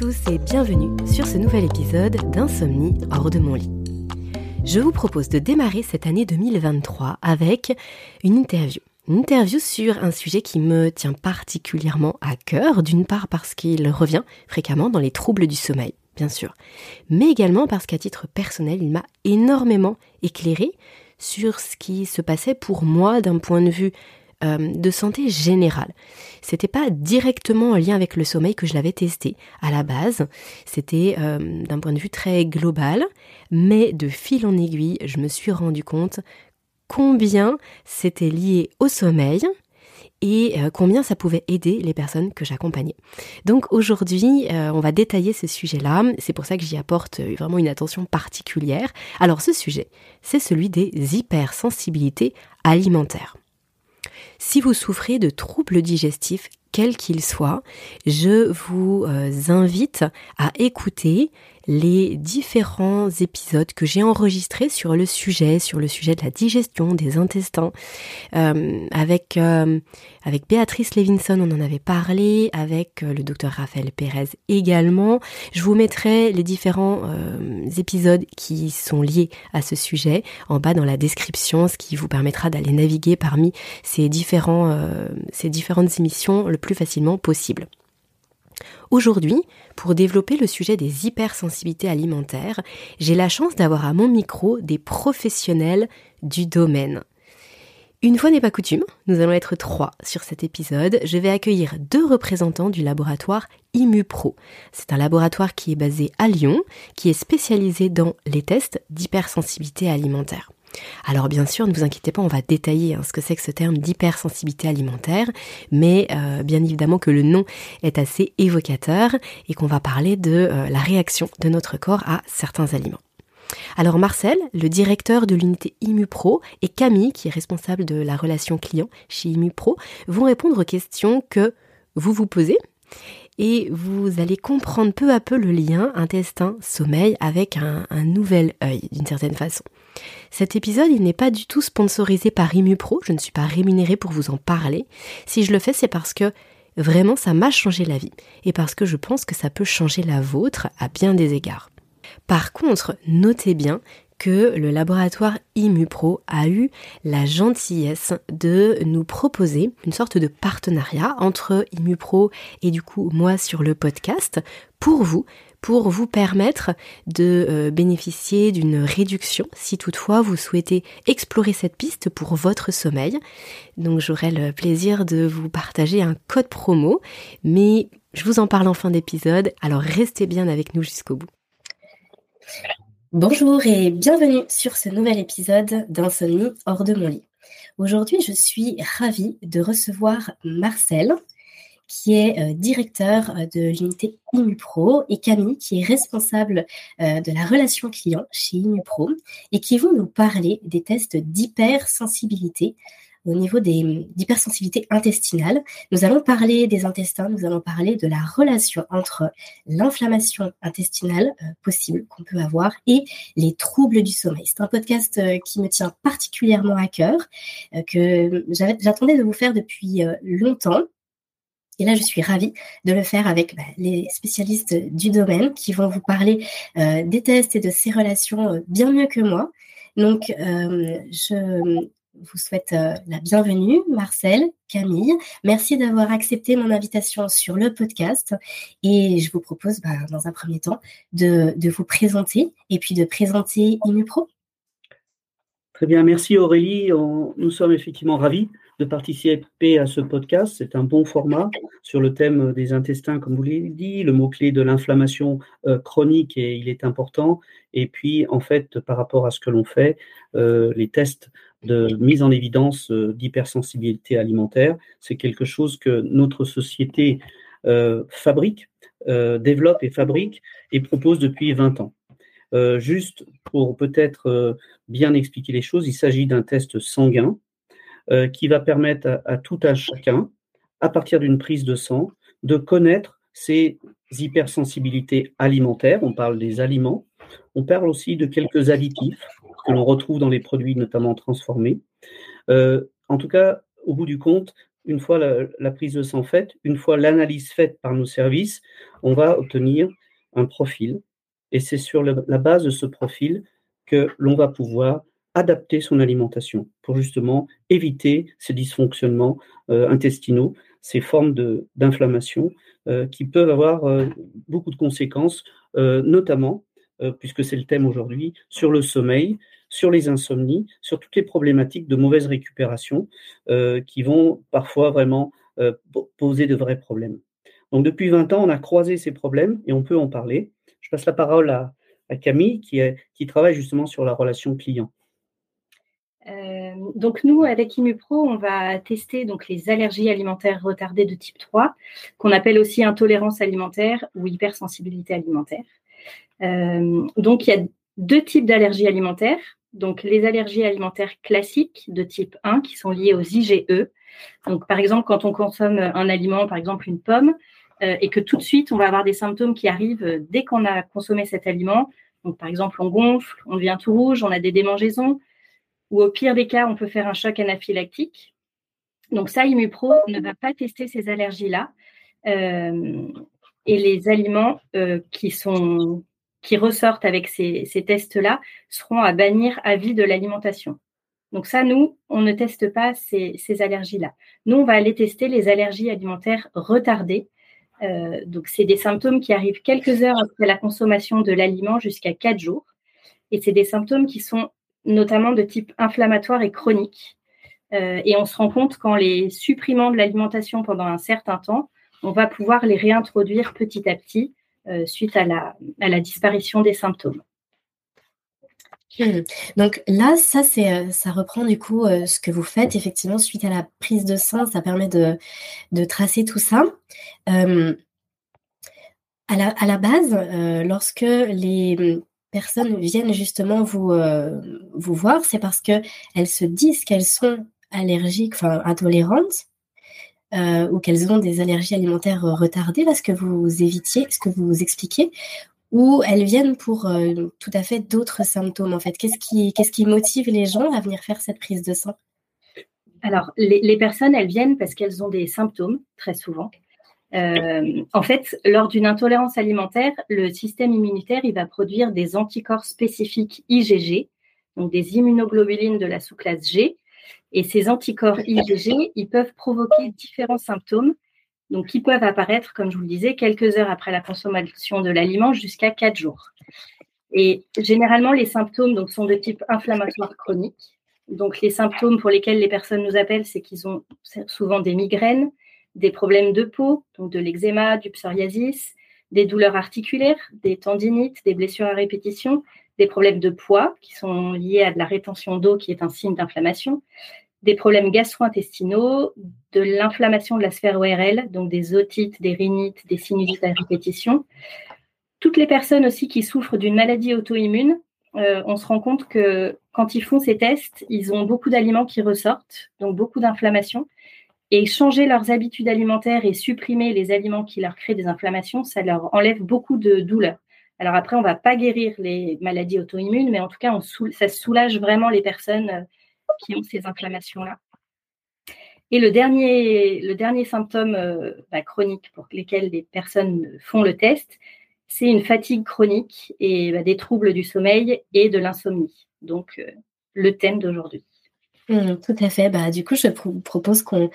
Tous et bienvenue sur ce nouvel épisode d'Insomnie hors de mon lit. Je vous propose de démarrer cette année 2023 avec une interview. Une interview sur un sujet qui me tient particulièrement à cœur, d'une part parce qu'il revient fréquemment dans les troubles du sommeil, bien sûr, mais également parce qu'à titre personnel, il m'a énormément éclairé sur ce qui se passait pour moi d'un point de vue euh, de santé générale. C'était pas directement en lien avec le sommeil que je l'avais testé. À la base, c'était euh, d'un point de vue très global, mais de fil en aiguille, je me suis rendu compte combien c'était lié au sommeil et euh, combien ça pouvait aider les personnes que j'accompagnais. Donc aujourd'hui, on va détailler ce sujet-là. C'est pour ça que j'y apporte vraiment une attention particulière. Alors ce sujet, c'est celui des hypersensibilités alimentaires. Si vous souffrez de troubles digestifs, quels qu'ils soient, je vous euh, invite à écouter les différents épisodes que j'ai enregistrés sur le sujet, sur le sujet de la digestion des intestins. Euh, avec euh, avec Béatrice Levinson, on en avait parlé, avec euh, le docteur Raphaël Pérez également. Je vous mettrai les différents épisodes qui sont liés à ce sujet en bas dans la description, ce qui vous permettra d'aller naviguer parmi ces différents ces différentes émissions le plus facilement possible. Aujourd'hui, pour développer le sujet des hypersensibilités alimentaires, j'ai la chance d'avoir à mon micro des professionnels du domaine. Une fois n'est pas coutume, nous allons être trois sur cet épisode. Je vais accueillir deux représentants du laboratoire ImuPro. C'est un laboratoire qui est basé à Lyon, qui est spécialisé dans les tests d'hypersensibilité alimentaire. Alors bien sûr, ne vous inquiétez pas, on va détailler hein, ce que c'est que ce terme d'hypersensibilité alimentaire, mais euh, bien évidemment que le nom est assez évocateur et qu'on va parler de euh, la réaction de notre corps à certains aliments. Alors Marcel, le directeur de l'unité ImuPro, et Camille, qui est responsable de la relation client chez ImuPro, vont répondre aux questions que vous vous posez et vous allez comprendre peu à peu le lien intestin-sommeil avec un, nouvel œil d'une certaine façon. Cet épisode, il n'est pas du tout sponsorisé par ImuPro, je ne suis pas rémunérée pour vous en parler. Si je le fais, c'est parce que vraiment ça m'a changé la vie et parce que je pense que ça peut changer la vôtre à bien des égards. Par contre, notez bien que le laboratoire ImuPro a eu la gentillesse de nous proposer une sorte de partenariat entre ImuPro et du coup moi sur le podcast pour vous pour vous permettre de euh, bénéficier d'une réduction si toutefois vous souhaitez explorer cette piste pour votre sommeil. Donc j'aurai le plaisir de vous partager un code promo, mais je vous en parle en fin d'épisode, alors restez bien avec nous jusqu'au bout. Bonjour et bienvenue sur ce nouvel épisode d'Insomnie hors de mon lit. Aujourd'hui, je suis ravie de recevoir Marcel, qui est euh, directeur euh, de l'unité ImuPro, et Camille, qui est responsable euh, de la relation client chez ImuPro, et qui vont nous parler des tests d'hypersensibilité au niveau d'hypersensibilité intestinale. Nous allons parler des intestins, nous allons parler de la relation entre l'inflammation intestinale possible qu'on peut avoir et les troubles du sommeil. C'est un podcast qui me tient particulièrement à cœur, que j'attendais de vous faire depuis longtemps. Et là, je suis ravie de le faire avec bah, les spécialistes du domaine qui vont vous parler euh, des tests et de ces relations euh, bien mieux que moi. Donc, euh, je vous souhaite la bienvenue, Marcel, Camille. Merci d'avoir accepté mon invitation sur le podcast. Et je vous propose, bah, dans un premier temps, de, de, vous présenter et puis de présenter ImuPro. Très bien, merci Aurélie. nous sommes effectivement ravis de participer à ce podcast. C'est un bon format sur le thème des intestins, comme vous l'avez dit. Le mot-clé de l'inflammation euh, chronique, et il est important. Et puis, en fait, par rapport à ce que l'on fait, euh, les tests de mise en évidence euh, d'hypersensibilité alimentaire, c'est quelque chose que notre société fabrique, développe et fabrique et propose depuis 20 ans. juste pour peut-être bien expliquer les choses, il s'agit d'un test sanguin euh, qui va permettre à, tout un chacun, à partir d'une prise de sang, de connaître ses hypersensibilités alimentaires. On parle des aliments. On parle aussi de quelques additifs que l'on retrouve dans les produits notamment transformés. Euh, en tout cas, au bout du compte, une fois la, prise de sang faite, une fois l'analyse faite par nos services, on va obtenir un profil. Et c'est sur la base de ce profil que l'on va pouvoir adapter son alimentation pour justement éviter ces dysfonctionnements euh, intestinaux, ces formes d'inflammation euh, qui peuvent avoir beaucoup de conséquences, notamment, puisque c'est le thème aujourd'hui, sur le sommeil, sur les insomnies, sur toutes les problématiques de mauvaise récupération qui vont parfois vraiment poser de vrais problèmes. Donc depuis 20 ans, on a croisé ces problèmes et on peut en parler. Je passe la parole à, Camille qui, travaille justement sur la relation client. Euh, donc nous, avec ImuPro, on va tester donc les allergies alimentaires retardées de type 3, qu'on appelle aussi intolérance alimentaire ou hypersensibilité alimentaire. Euh, donc il y a deux types d'allergies alimentaires. Donc les allergies alimentaires classiques de type 1 qui sont liées aux IgE. Donc par exemple, quand on consomme un aliment, par exemple une pomme, euh, et que tout de suite on va avoir des symptômes qui arrivent dès qu'on a consommé cet aliment. Donc par exemple, on gonfle, on devient tout rouge, on a des démangeaisons, ou au pire des cas, on peut faire un choc anaphylactique. Donc ça, ImuPro ne va pas tester ces allergies-là. Euh, et les aliments euh, qui, sont, qui ressortent avec ces, tests-là seront à bannir à vie de l'alimentation. Donc ça, nous, on ne teste pas ces, allergies-là. Nous, on va aller tester les allergies alimentaires retardées. Euh, donc c'est des symptômes qui arrivent quelques heures après la consommation de l'aliment jusqu'à quatre jours. Et c'est des symptômes qui sont notamment de type inflammatoire et chronique. Euh, et on se rend compte qu'en les supprimant de l'alimentation pendant un certain temps, on va pouvoir les réintroduire petit à petit euh, suite à la, disparition des symptômes. Hmm. Donc là, ça, euh, ça reprend du coup ce que vous faites effectivement suite à la prise de sang. Ça permet de, tracer tout ça. à, la, base, lorsque les personnes viennent justement vous, euh, vous voir, c'est parce qu'elles se disent qu'elles sont allergiques, enfin intolérantes, euh, ou qu'elles ont des allergies alimentaires retardées, là, ce que vous évitiez, ce que vous expliquez, ou elles viennent pour euh, tout à fait d'autres symptômes, en fait. Qu'est-ce qui, motive les gens à venir faire cette prise de sang? Alors, les, personnes, elles viennent parce qu'elles ont des symptômes, très souvent. Euh, en fait, lors d'une intolérance alimentaire, le système immunitaire il va produire des anticorps spécifiques IgG, donc des immunoglobulines de la sous-classe G. Et ces anticorps IgG, ils peuvent provoquer différents symptômes, donc qui peuvent apparaître, comme je vous le disais, quelques heures après la consommation de l'aliment jusqu'à quatre jours. Et généralement, les symptômes donc, sont de type inflammatoire chronique. Donc, les symptômes pour lesquels les personnes nous appellent, c'est qu'ils ont souvent des migraines, des problèmes de peau, donc de l'eczéma, du psoriasis, des douleurs articulaires, des tendinites, des blessures à répétition, des problèmes de poids qui sont liés à de la rétention d'eau qui est un signe d'inflammation, des problèmes gastro-intestinaux, de l'inflammation de la sphère ORL, donc des otites, des rhinites, des sinusites à répétition. Toutes les personnes aussi qui souffrent d'une maladie auto-immune, euh, on se rend compte que quand ils font ces tests, ils ont beaucoup d'aliments qui ressortent, donc beaucoup d'inflammation. Et changer leurs habitudes alimentaires et supprimer les aliments qui leur créent des inflammations, ça leur enlève beaucoup de douleurs. Alors après, on ne va pas guérir les maladies auto-immunes, mais en tout cas, ça soulage vraiment les personnes euh, qui ont ces inflammations-là. Et le dernier, le dernier symptôme euh, bah, chronique pour lesquels les personnes font le test, c'est une fatigue chronique et bah, des troubles du sommeil et de l'insomnie. Donc, euh, le thème d'aujourd'hui. Mmh, tout à fait. Bah, du coup, je vous propose qu'on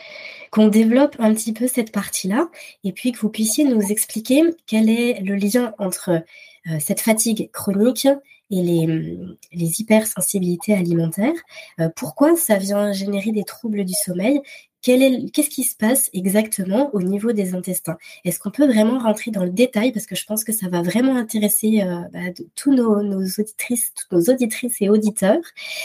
qu'on développe un petit peu cette partie-là et puis que vous puissiez nous expliquer quel est le lien entre euh, cette fatigue chronique et les, les hypersensibilités alimentaires. Euh, pourquoi ça vient générer des troubles du sommeil Qu'est-ce qui se passe exactement au niveau des intestins? Est-ce qu'on peut vraiment rentrer dans le détail? Parce que je pense que ça va vraiment intéresser euh, bah, tous nos, auditrices, toutes nos auditrices et auditeurs.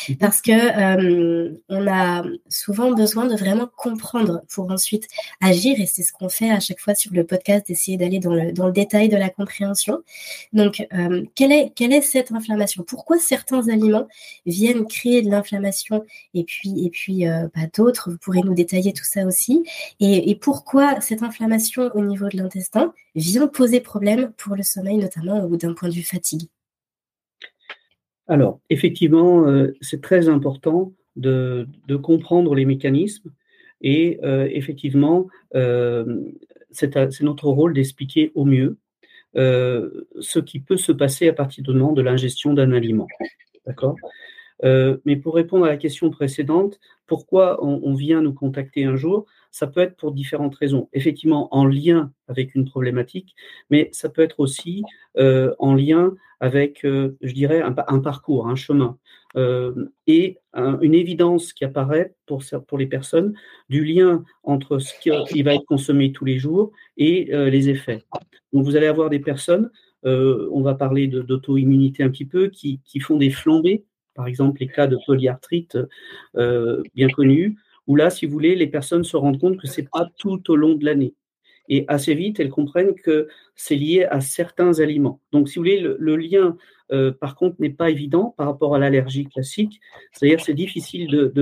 Mhm. parce que euh, on a souvent besoin de vraiment comprendre pour ensuite agir. Et c'est ce qu'on fait à chaque fois sur le podcast d'essayer d'aller dans le, dans le détail de la compréhension. Donc, euh, quelle est quelle est cette inflammation? Pourquoi certains aliments viennent créer de l'inflammation? Et puis et puis bah, d'autres Vous pourrez nous détailler tout ça aussi. Et, pourquoi cette inflammation au niveau de l'intestin vient poser problème pour le sommeil, notamment d'un point de vue fatigue? Alors, effectivement, euh, c'est très important de, comprendre les mécanismes. Et effectivement, c'est notre rôle d'expliquer au mieux ce qui peut se passer à partir du moment de l'ingestion d'un aliment. D'accord? Mais pour répondre à la question précédente, pourquoi on, vient nous contacter un jour Ça peut être pour différentes raisons. Effectivement, en lien avec une problématique, mais ça peut être aussi en lien avec, je dirais, un, parcours, un chemin. et une évidence qui apparaît pour, pour les personnes du lien entre ce qui, va être consommé tous les jours et les effets. Donc vous allez avoir des personnes, on va parler d'auto-immunité un petit peu, qui, qui font des flambées par exemple les cas de polyarthrite euh, bien connus, où là, si vous voulez, les personnes se rendent compte que ce n'est pas tout au long de l'année. Et assez vite, elles comprennent que c'est lié à certains aliments. Donc, si vous voulez, le, lien, euh, par contre, n'est pas évident par rapport à l'allergie classique. C'est-à-dire, c'est difficile de,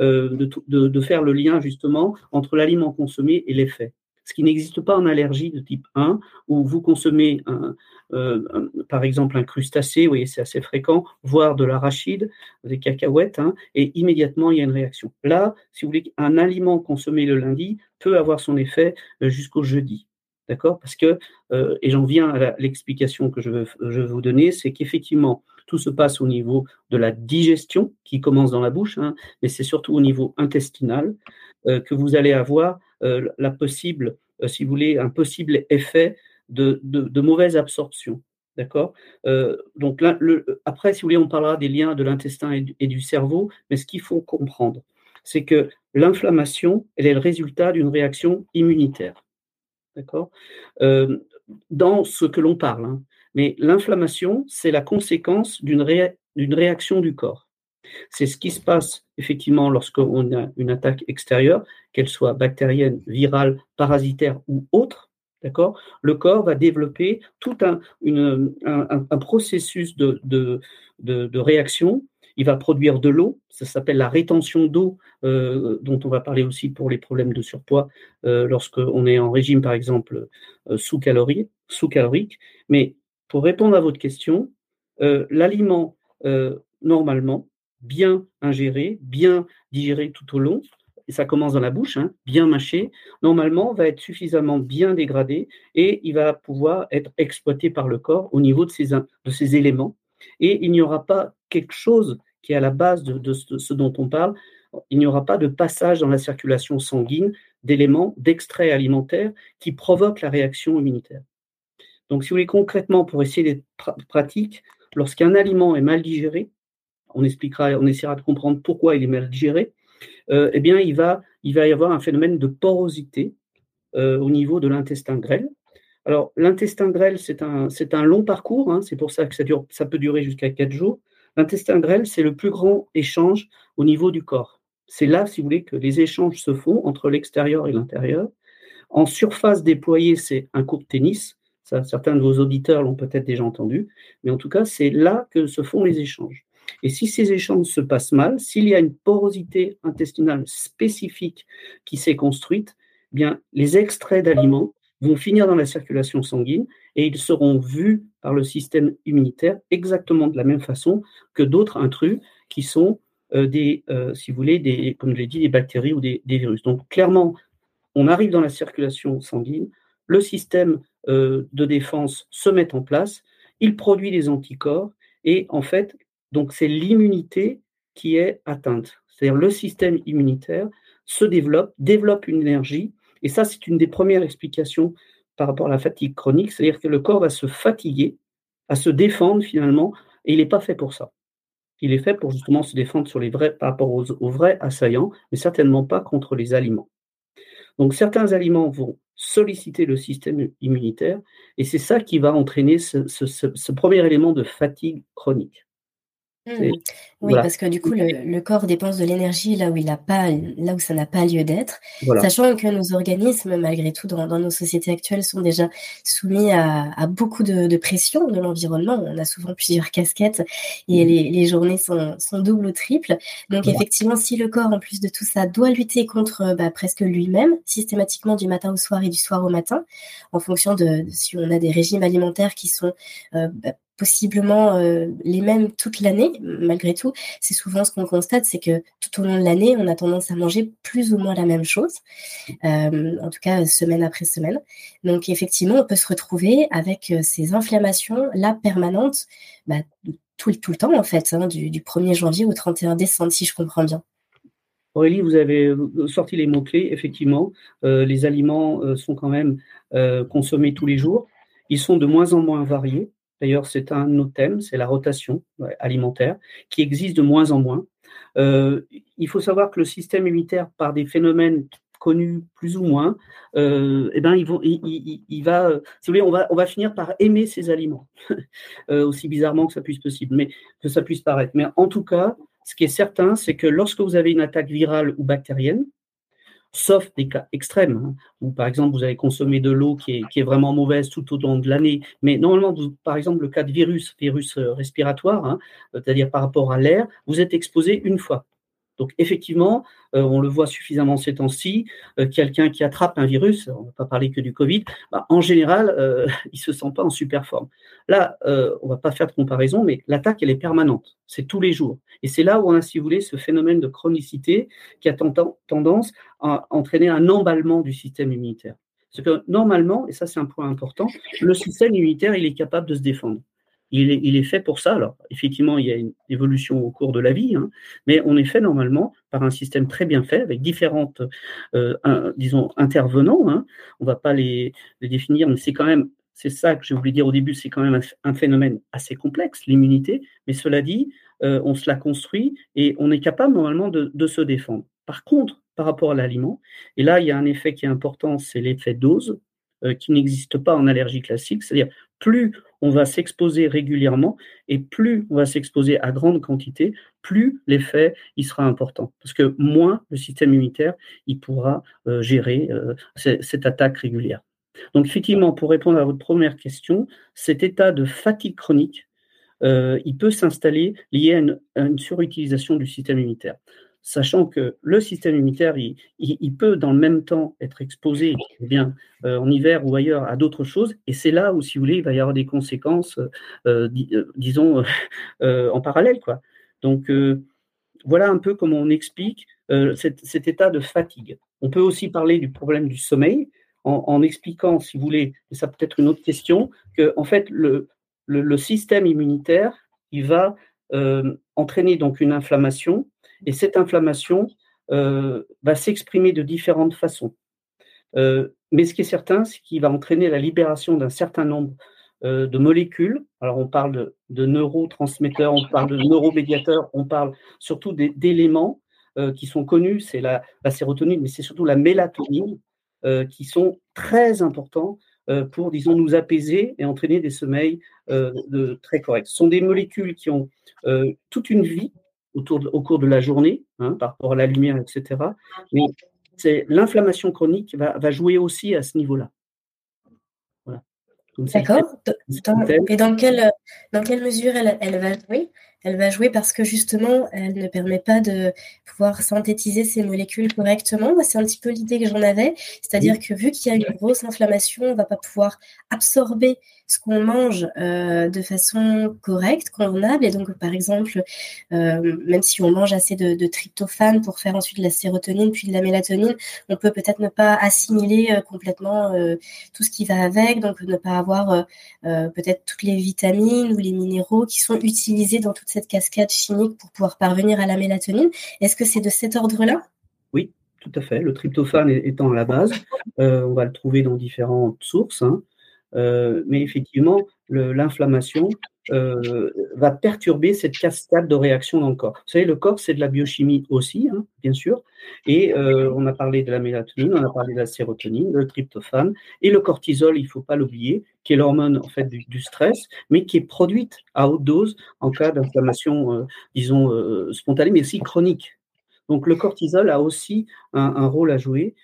euh, de, faire le lien, justement, entre l'aliment consommé et l'effet ce qui n'existe pas en allergie de type 1, où vous consommez euh, par exemple un crustacé, vous voyez, c'est assez fréquent, voire de l'arachide, des cacahuètes, hein, et immédiatement il y a une réaction. Là, si vous voulez, un aliment consommé le lundi peut avoir son effet euh, jusqu'au jeudi. D'accord? Parce que, euh, et j'en viens à l'explication que je veux, je vous donner, c'est qu'effectivement, tout se passe au niveau de la digestion qui commence dans la bouche, hein, mais c'est surtout au niveau intestinal que vous allez avoir la possible, euh, si vous voulez, un possible effet de, mauvaise absorption. D'accord? Euh, Donc après, si vous voulez, on parlera des liens de l'intestin et, du cerveau, mais ce qu'il faut comprendre, c'est que l'inflammation, elle est le résultat d'une réaction immunitaire. D'accord? Dans ce que l'on parle. Hein. Mais l'inflammation, c'est la conséquence d'une réaction du corps. C'est ce qui se passe effectivement lorsqu'on a une attaque extérieure, qu'elle soit bactérienne, virale, parasitaire ou autre. D'accord? Le corps va développer tout un, processus de, réaction il va produire de l'eau, ça s'appelle la rétention d'eau, euh, dont on va parler aussi pour les problèmes de surpoids euh, lorsqu'on est en régime, par exemple, euh, sous-calorique. Sous Mais pour répondre à votre question, l'aliment, normalement, bien ingéré, bien digéré tout au long, et ça commence dans la bouche, hein, bien mâché, normalement va être suffisamment bien dégradé et il va pouvoir être exploité par le corps au niveau de ces, de éléments. Et il n'y aura pas quelque chose qui est à la base de, ce dont on parle, il n'y aura pas de passage dans la circulation sanguine d'éléments, d'extraits alimentaires qui provoquent la réaction immunitaire. Donc, si vous voulez concrètement, pour essayer d'être pratique, lorsqu'un aliment est mal digéré, on essaiera de comprendre pourquoi il est mal digéré, euh, eh bien, il va, y avoir un phénomène de porosité euh, au niveau de l'intestin grêle. Alors, l'intestin grêle, c'est un, long parcours, hein, c'est pour ça que ça, peut durer jusqu'à 4 jours. L'intestin grêle, c'est le plus grand échange au niveau du corps. C'est là, si vous voulez, que les échanges se font entre l'extérieur et l'intérieur. En surface déployée, c'est un court de tennis. Certains de vos auditeurs l'ont peut-être déjà entendu. Mais en tout cas, c'est là que se font les échanges. Et si ces échanges se passent mal, s'il y a une porosité intestinale spécifique qui s'est construite, eh bien les extraits d'aliments vont finir dans la circulation sanguine et ils seront vus par le système immunitaire exactement de la même façon que d'autres intrus qui sont euh, des, euh, si vous voulez, des, comme je l'ai dit, des bactéries ou des, virus. Donc clairement, on arrive dans la circulation sanguine, le système euh, de défense se met en place, il produit des anticorps et en fait, donc c'est l'immunité qui est atteinte. C'est-à-dire le système immunitaire se développe, développe une énergie, et ça c'est une des premières explications par rapport à la fatigue chronique, c'est-à-dire que le corps va se fatiguer, à se défendre finalement, et il n'est pas fait pour ça. Il est fait pour justement se défendre sur les vrais, par rapport aux, vrais assaillants, mais certainement pas contre les aliments. Donc certains aliments vont solliciter le système immunitaire, et c'est ça qui va entraîner ce premier élément de fatigue chronique. Mmh. Oui, parce que du coup, le, corps dépense de l'énergie là où il a pas, là où ça n'a pas lieu d'être, sachant que nos organismes, malgré tout, dans, nos sociétés actuelles, sont déjà soumis à, beaucoup de, pression de l'environnement. On a souvent plusieurs casquettes et mmh. les, journées sont, sont doubles ou triples. Donc, effectivement, si le corps, en plus de tout ça, doit lutter contre bah, presque lui-même, systématiquement du matin au soir et du soir au matin, en fonction de, si on a des régimes alimentaires qui sont euh, bah, possiblement euh, les mêmes toute l'année, malgré tout. C'est souvent ce qu'on constate, c'est que tout au long de l'année, on a tendance à manger plus ou moins la même chose, euh, en tout cas semaine après semaine. Donc effectivement, on peut se retrouver avec euh, ces inflammations là permanentes bah, tout, tout, le temps en fait, hein, du, du 1er janvier au 31 décembre, si je comprends bien. Aurélie, vous avez sorti les mots-clés, effectivement. les aliments sont quand même consommés tous les jours. Ils sont de moins en moins variés. D'ailleurs, c'est un de nos thèmes, c'est la rotation alimentaire, qui existe de moins en moins. Euh, il faut savoir que le système immunitaire, par des phénomènes connus plus ou moins, euh, eh ben, il, va, on va, finir par aimer ces aliments, euh, aussi bizarrement que ça puisse que ça puisse paraître. Mais en tout cas, ce qui est certain, c'est que lorsque vous avez une attaque virale ou bactérienne, sauf des cas extrêmes, hein, où par exemple vous avez consommé de l'eau qui est, vraiment mauvaise tout au long de l'année, mais normalement, par exemple, le cas de virus, virus euh, respiratoire, hein, c'est-à-dire par rapport à l'air, vous êtes exposé une fois. Donc effectivement, euh, on le voit suffisamment ces temps-ci, euh, quelqu'un qui attrape un virus, on ne va pas parler que du Covid, bah, en général, euh, il ne se sent pas en super forme. Là, on ne va pas faire de comparaison, mais l'attaque, elle est permanente, c'est tous les jours. Et c'est là où on a, si vous voulez, ce phénomène de chronicité qui a tendance à entraîner un emballement du système immunitaire. Parce que normalement, et ça c'est un point important, le système immunitaire, il est capable de se défendre. Il est, fait pour ça. Alors, effectivement, il y a une évolution au cours de la vie, hein, mais on est fait normalement par un système très bien fait, avec différentes, euh, disons, intervenants. Hein. On ne va pas les, définir, mais c'est quand même, c'est ça que je voulais dire au début, c'est quand même un, phénomène assez complexe, l'immunité, mais cela dit, euh, on se la construit et on est capable normalement de, se défendre. Par contre, par rapport à l'aliment, et là, il y a un effet qui est important, c'est l'effet dose, qui n'existe pas en allergie classique, c'est-à-dire plus on va s'exposer régulièrement et plus on va s'exposer à grande quantité, plus l'effet sera important. Parce que moins le système immunitaire il pourra euh, gérer euh, cette attaque régulière. Donc effectivement, pour répondre à votre première question, cet état de fatigue chronique, euh, il peut s'installer lié à une, surutilisation du système immunitaire sachant que le système immunitaire, il, peut dans le même temps être exposé eh bien, euh, en hiver ou ailleurs à d'autres choses, et c'est là où, si vous voulez, il va y avoir des conséquences, euh, euh, disons, en parallèle. Quoi. Donc, voilà un peu comment on explique cet, état de fatigue. On peut aussi parler du problème du sommeil, en, expliquant, si vous voulez, et ça peut être une autre question, que en fait, le, le système immunitaire, il va entraîner donc une inflammation et cette inflammation euh, va s'exprimer de différentes façons. Euh, mais ce qui est certain, c'est qu'il va entraîner la libération d'un certain nombre euh, de molécules. Alors on parle de, neurotransmetteurs, on parle de neuromédiateurs, on parle surtout d'éléments qui sont connus, c'est la, sérotonine, mais c'est surtout la mélatonine, qui sont très importants pour, disons, nous apaiser et entraîner des sommeils de, très corrects. Ce sont des molécules qui ont toute une vie, au cours de la journée, hein, par rapport à la lumière, etc. Mais c'est l'inflammation chronique va, va, jouer aussi à ce niveau-là. D'accord. Et dans quelle, dans quelle mesure elle, elle va jouer? Elle va jouer parce que justement, elle ne permet pas de pouvoir synthétiser ces molécules correctement. C'est un petit peu l'idée que j'en avais, c'est-à-dire que vu qu'il y a une grosse inflammation, on ne va pas pouvoir absorber ce qu'on mange euh, de façon correcte, convenable. Et donc, par exemple, euh, même si on mange assez de, tryptophane pour faire ensuite de la sérotonine puis de la mélatonine, on peut peut-être ne pas assimiler euh, complètement tout ce qui va avec, donc ne pas avoir peut-être toutes les vitamines ou les minéraux qui sont utilisés dans toute cette cascade chimique pour pouvoir parvenir à la mélatonine. Est-ce que c'est de cet ordre-là? Oui, tout à fait. Le tryptophane étant à la base, on va le trouver dans différentes sources. Hein. Euh, mais effectivement, l'inflammation euh, va perturber cette cascade de réactions dans le corps. Vous savez, le corps, c'est de la biochimie aussi, hein, bien sûr. Et euh, on a parlé de la mélatonine, on a parlé de la sérotonine, le tryptophane et le cortisol, il ne faut pas l'oublier, qui est l'hormone en fait du, stress, mais qui est produite à haute dose en cas d'inflammation, disons, spontanée, mais aussi chronique. Donc le cortisol a aussi un, un rôle à jouer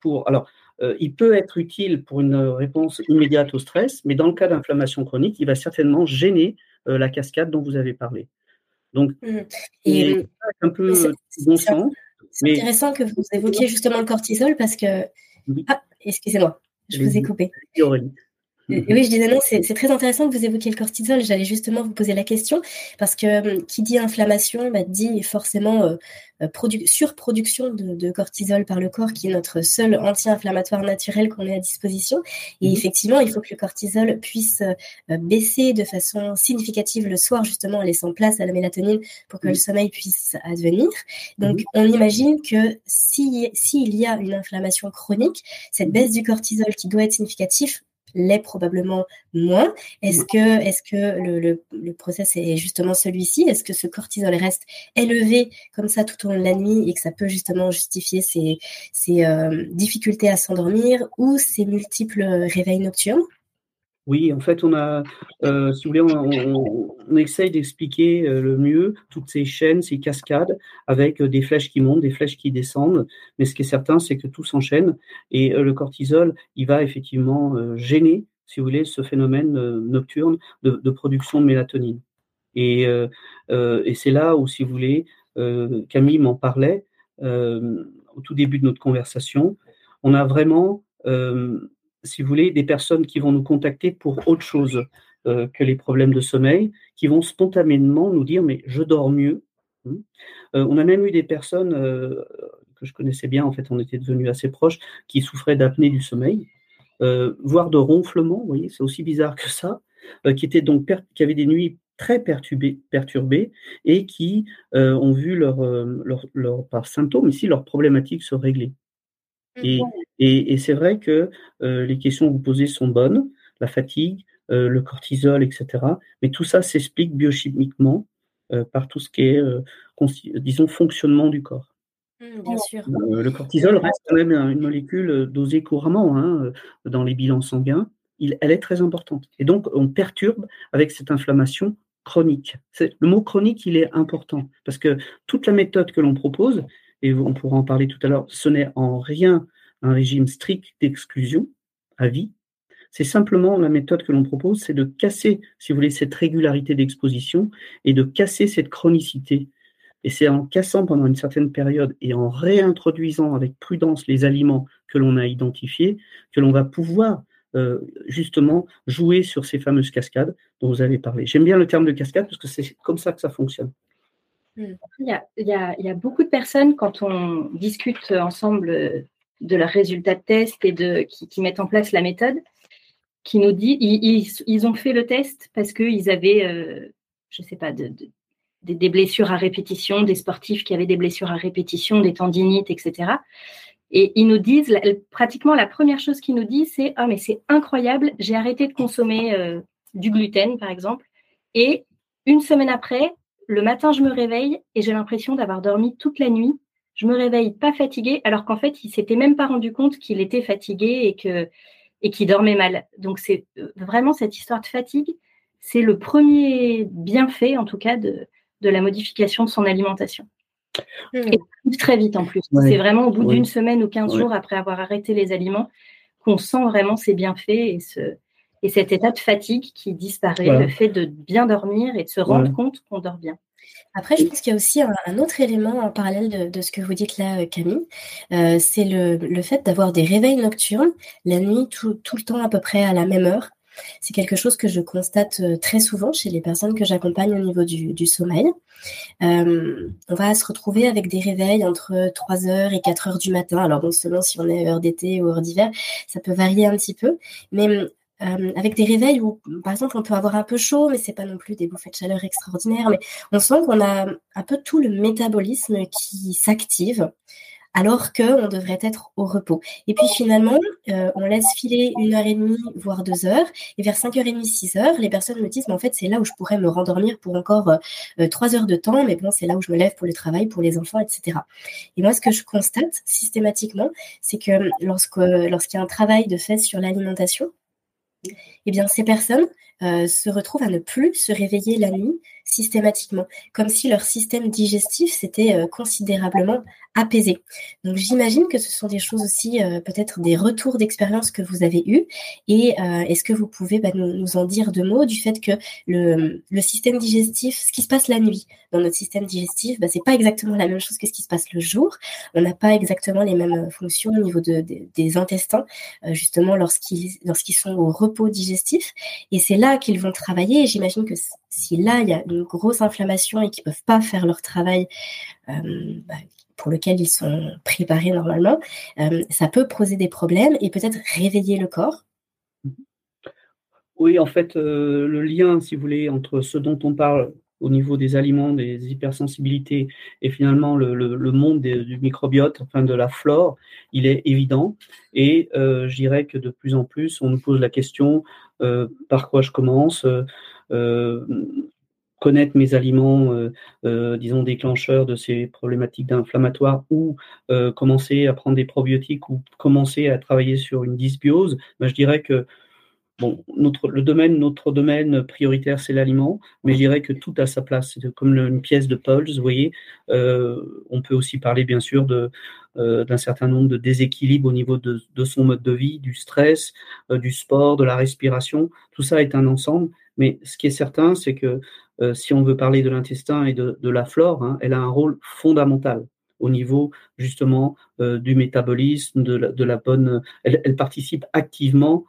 pour. Alors, euh, il peut être utile pour une réponse immédiate au stress, mais dans le cas d'inflammation chronique, il va certainement gêner euh, la cascade dont vous avez parlé. Donc, mmh. et, euh, un peu bon sens. C'est intéressant que vous évoquiez justement le cortisol parce que. Ah, excusez-moi, je vous ai coupé. Oui, je disais non, c'est très intéressant que vous évoquiez le cortisol. J'allais justement vous poser la question parce que hum, qui dit inflammation bah, dit forcément euh, euh, surproduction de, cortisol par le corps, qui est notre seul anti-inflammatoire naturel qu'on ait à disposition. Et mhm. effectivement, il faut que le cortisol puisse euh, baisser de façon significative le soir, justement en laissant place à la mélatonine pour que le sommeil puisse advenir. Donc, mhm. on imagine que s'il y a une inflammation chronique, cette baisse du cortisol qui doit être significative l'est probablement moins. Est-ce que, est-ce que le, le, le, process est justement celui-ci? Est-ce que ce cortisol reste élevé comme ça tout au long de la nuit et que ça peut justement justifier ces, ces euh, difficultés à s'endormir ou ces multiples réveils nocturnes? Oui, en fait, on a, euh, si vous voulez, on, essaye d'expliquer euh, le mieux toutes ces chaînes, ces cascades, avec des flèches qui montent, des flèches qui descendent. Mais ce qui est certain, c'est que tout s'enchaîne et le cortisol, il va effectivement gêner, si vous voulez, ce phénomène nocturne de, production de mélatonine. Et c'est là où, si vous voulez, Camille m'en parlait au tout début de notre conversation. On a vraiment si vous voulez, des personnes qui vont nous contacter pour autre chose euh, que les problèmes de sommeil, qui vont spontanément nous dire mais je dors mieux. Hum. Euh, on a même eu des personnes euh, que je connaissais bien, en fait, on était devenus assez proches, qui souffraient d'apnée du sommeil, voire de ronflement, vous voyez, c'est aussi bizarre que ça, qui avaient des nuits très perturbées, et qui ont vu leur, leur, symptômes ici leur problématique se régler. Et, et, c'est vrai que euh, les questions que vous posez sont bonnes, la fatigue, euh, le cortisol, etc. Mais tout ça s'explique biochimiquement euh, par tout ce qui est, disons, fonctionnement du corps. Mmh, bien sûr. le cortisol reste quand même une molécule dosée couramment hein, dans les bilans sanguins. Il, elle est très importante. Et donc, on perturbe avec cette inflammation chronique. Le mot chronique, il est important parce que toute la méthode que l'on propose, et on pourra en parler tout à l'heure, ce n'est en rien un régime strict d'exclusion à vie. C'est simplement la méthode que l'on propose, c'est de casser, si vous voulez, cette régularité d'exposition et de casser cette chronicité. Et c'est en cassant pendant une certaine période et en réintroduisant avec prudence les aliments que l'on a identifiés que l'on va pouvoir euh, justement jouer sur ces fameuses cascades dont vous avez parlé. J'aime bien le terme de cascade parce que c'est comme ça que ça fonctionne. Il y, a, il, y a, beaucoup de personnes, quand on discute ensemble de leurs résultats de test et de, qui, mettent en place la méthode, qui nous dit ils, ont fait le test parce qu'ils avaient, euh, je ne sais pas, de, des blessures à répétition, des sportifs qui avaient des blessures à répétition, des tendinites, etc. Et ils nous disent, pratiquement la première chose qu'ils nous disent, c'est Ah, mais c'est incroyable, j'ai arrêté de consommer euh, du gluten, par exemple, et une semaine après, le matin, je me réveille et j'ai l'impression d'avoir dormi toute la nuit. Je me réveille pas fatigué, alors qu'en fait, il s'était même pas rendu compte qu'il était fatigué et que et qu'il dormait mal. Donc c'est euh, vraiment cette histoire de fatigue, c'est le premier bienfait, en tout cas, de, de la modification de son alimentation. Mmh. Et très vite en plus. C'est vraiment au bout d'une semaine ou 15 jours après avoir arrêté les aliments qu'on sent vraiment ces bienfaits et ce, et cet état de fatigue qui disparaît, le fait de bien dormir et de se rendre compte qu'on dort bien. Après, je pense qu'il y a aussi un, autre élément en parallèle de, ce que vous dites là, Camille. Euh, c'est le, le, fait d'avoir des réveils nocturnes la nuit, tout, tout, le temps à peu près à la même heure. C'est quelque chose que je constate euh, très souvent chez les personnes que j'accompagne au niveau du, du sommeil. Euh, on va se retrouver avec des réveils entre 3h et 4h du matin. Alors, bon, selon si on est heure d'été ou heure d'hiver, ça peut varier un petit peu. Mais euh, avec des réveils où, par exemple, on peut avoir un peu chaud, mais c'est pas non plus des bouffées de chaleur extraordinaires. Mais on sent qu'on a un peu tout le métabolisme qui s'active alors qu'on devrait être au repos. Et puis finalement, euh, on laisse filer une heure et demie, voire deux heures, et vers 5h30, 6 heures, les personnes me disent, mais en fait, c'est là où je pourrais me rendormir pour encore euh, trois heures de temps, mais bon, c'est là où je me lève pour le travail, pour les enfants, etc. Et moi, ce que je constate systématiquement, c'est que lorsqu'il y a un travail de fait sur l'alimentation, eh bien, ces personnes euh, se retrouvent à ne plus se réveiller la nuit systématiquement, comme si leur système digestif s'était euh, considérablement apaisé. Donc j'imagine que ce sont des choses aussi, euh, peut-être des retours d'expérience que vous avez eus. Et est-ce que vous pouvez bah, nous, en dire deux mots du fait que le, système digestif, ce qui se passe la nuit dans notre système digestif, bah, c'est pas exactement la même chose que ce qui se passe le jour. On n'a pas exactement les mêmes fonctions au niveau de, des intestins, justement lorsqu'ils lorsqu'ils sont au repos digestif. Et c'est là qu'ils vont travailler. J'imagine que si là, il y a une grosse inflammation et qu'ils ne peuvent pas faire leur travail bah, pour lequel ils sont préparés normalement, ça peut poser des problèmes et peut-être réveiller le corps. Oui, en fait, le lien, si vous voulez, entre ce dont on parle au niveau des aliments, des hypersensibilités et finalement le, monde du microbiote, enfin de la flore, il est évident. Et euh, je dirais que de plus en plus, on nous pose la question euh, par quoi je commence euh, connaître mes aliments, disons, déclencheurs de ces problématiques d'inflammatoire ou commencer à prendre des probiotiques ou commencer à travailler sur une dysbiose, ben, je dirais que Bon, notre, le domaine, notre domaine prioritaire, c'est l'aliment, mais je dirais que tout a sa place. C'est comme une pièce de Pulse, vous voyez. Euh, on peut aussi parler, bien sûr, de, euh, d'un certain nombre de déséquilibres au niveau de, son mode de vie, du stress, euh, du sport, de la respiration. Tout ça est un ensemble. Mais ce qui est certain, c'est que si on veut parler de l'intestin et de, la flore, hein, elle a un rôle fondamental au niveau justement du métabolisme, de la, de la bonne. Elle, participe activement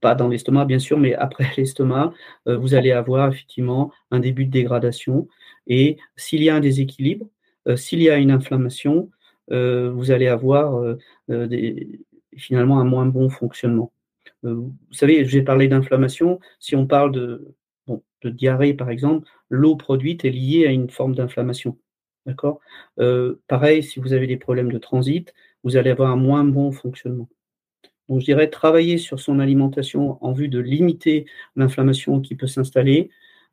pas dans l'estomac bien sûr, mais après l'estomac, euh, vous allez avoir effectivement un début de dégradation. Et s'il y a un déséquilibre, euh, s'il y a une inflammation, vous allez avoir finalement un moins bon fonctionnement. vous savez, j'ai parlé d'inflammation. Si on parle de, de diarrhée, par exemple, l'eau produite est liée à une forme d'inflammation. D'accord? Pareil, si vous avez des problèmes de transit, vous allez avoir un moins bon fonctionnement. Donc, je dirais travailler sur son alimentation en vue de limiter l'inflammation qui peut s'installer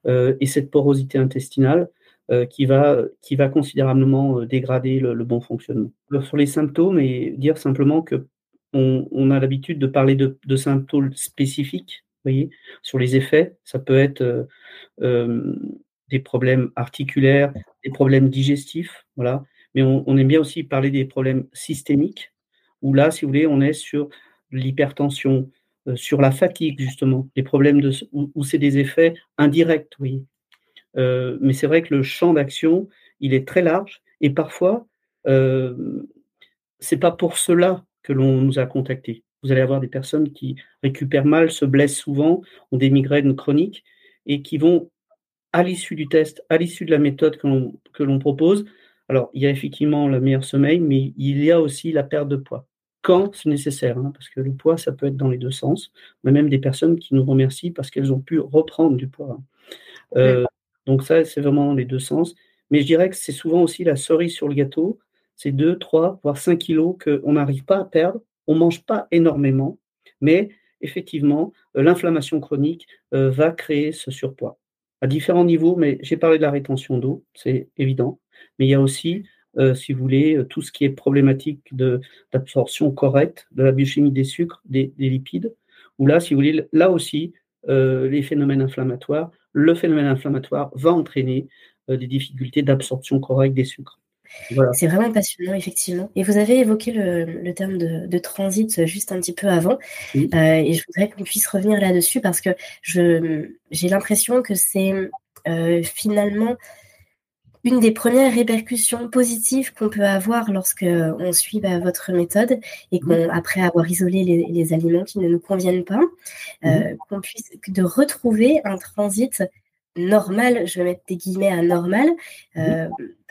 euh, et cette porosité intestinale euh, qui, va, qui va considérablement euh, dégrader le, bon fonctionnement. sur les symptômes, et dire simplement que on, a l'habitude de parler de, symptômes spécifiques, voyez, sur les effets. Ça peut être des problèmes articulaires, des problèmes digestifs, voilà. Mais on, on aime bien aussi parler des problèmes systémiques, où là, si vous voulez, on est sur l'hypertension, euh, sur la fatigue, justement, les problèmes de, où, c'est des effets indirects, oui. Euh, mais c'est vrai que le champ d'action, il est très large et parfois, euh, c'est pas pour cela que l'on nous a contactés. Vous allez avoir des personnes qui récupèrent mal, se blessent souvent, ont des migraines chroniques et qui vont, à l'issue du test, à l'issue de la méthode que l'on propose, alors il y a effectivement le meilleur sommeil, mais il y a aussi la perte de poids quand c'est nécessaire, hein, parce que le poids, ça peut être dans les deux sens. On a même des personnes qui nous remercient parce qu'elles ont pu reprendre du poids. Hein. Euh, donc ça, c'est vraiment dans les deux sens. Mais je dirais que c'est souvent aussi la cerise sur le gâteau. C'est 2, 3, voire 5 kilos qu'on n'arrive pas à perdre. On ne mange pas énormément, mais effectivement, euh, l'inflammation chronique euh, va créer ce surpoids à différents niveaux. Mais j'ai parlé de la rétention d'eau, c'est évident. Mais il y a aussi euh, si vous voulez, euh, tout ce qui est problématique d'absorption correcte de la biochimie des sucres, des, lipides, où là, si vous voulez, là aussi, euh, les phénomènes inflammatoires, le phénomène inflammatoire va entraîner des difficultés d'absorption correcte des sucres. C'est vraiment passionnant, effectivement. Et vous avez évoqué le, terme de, transit juste un petit peu avant. et je voudrais qu'on puisse revenir là-dessus parce que j'ai l'impression que c'est finalement une des premières répercussions positives qu'on peut avoir lorsque on suit bah, votre méthode et qu'après avoir isolé les, aliments qui ne nous conviennent pas, euh, qu'on puisse de retrouver un transit normal, je vais mettre des guillemets à normal, euh,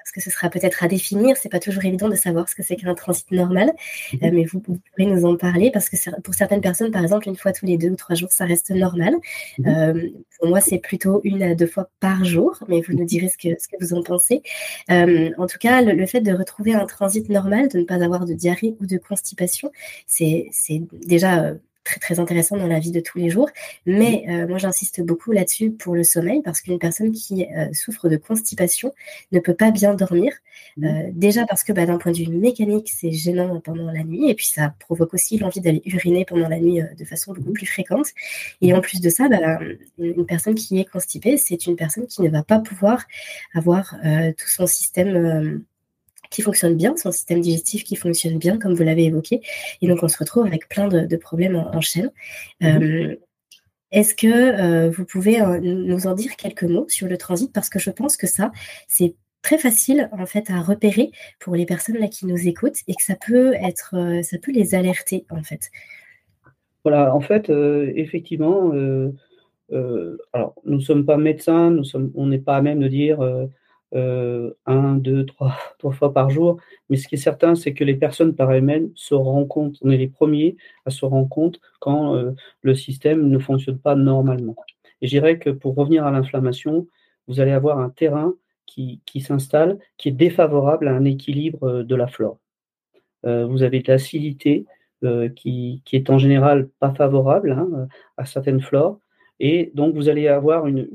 parce que ce sera peut-être à définir. C'est pas toujours évident de savoir ce que c'est qu'un transit normal, mhm. euh, mais vous, pourrez nous en parler parce que pour certaines personnes, par exemple, une fois tous les deux ou trois jours, ça reste normal. Mhm. Euh, pour moi, c'est plutôt une à deux fois par jour, mais vous nous direz ce que, ce que vous en pensez. Euh, en tout cas, le, fait de retrouver un transit normal, de ne pas avoir de diarrhée ou de constipation, c'est déjà très très intéressant dans la vie de tous les jours. Mais euh, moi j'insiste beaucoup là-dessus pour le sommeil parce qu'une personne qui euh, souffre de constipation ne peut pas bien dormir. Euh, déjà parce que bah, d'un point de vue mécanique c'est gênant pendant la nuit et puis ça provoque aussi l'envie d'aller uriner pendant la nuit de façon beaucoup plus fréquente. Et en plus de ça, bah, une personne qui est constipée c'est une personne qui ne va pas pouvoir avoir tout son système qui fonctionne bien, son système digestif qui fonctionne bien, comme vous l'avez évoqué. Et donc, on se retrouve avec plein de, problèmes en, chaîne. Mhm. Euh, est-ce que euh, vous pouvez euh, nous en dire quelques mots sur le transit? Parce que je pense que ça, c'est très facile en fait à repérer pour les personnes là qui nous écoutent et que ça peut être, ça peut les alerter en fait. Voilà, en fait, effectivement, alors nous ne sommes pas médecins, nous sommes, on n'est pas à même de dire euh, un, deux, trois, trois fois par jour. Mais ce qui est certain, c'est que les personnes par elles-mêmes se rendent compte, on est les premiers à se rendre compte quand euh, le système ne fonctionne pas normalement. Et je dirais que pour revenir à l'inflammation, vous allez avoir un terrain qui, qui s'installe, qui est défavorable à un équilibre euh, de la flore. vous avez de l'acidité qui, qui, est en général pas favorable hein, à certaines flores. Et donc, vous allez avoir une,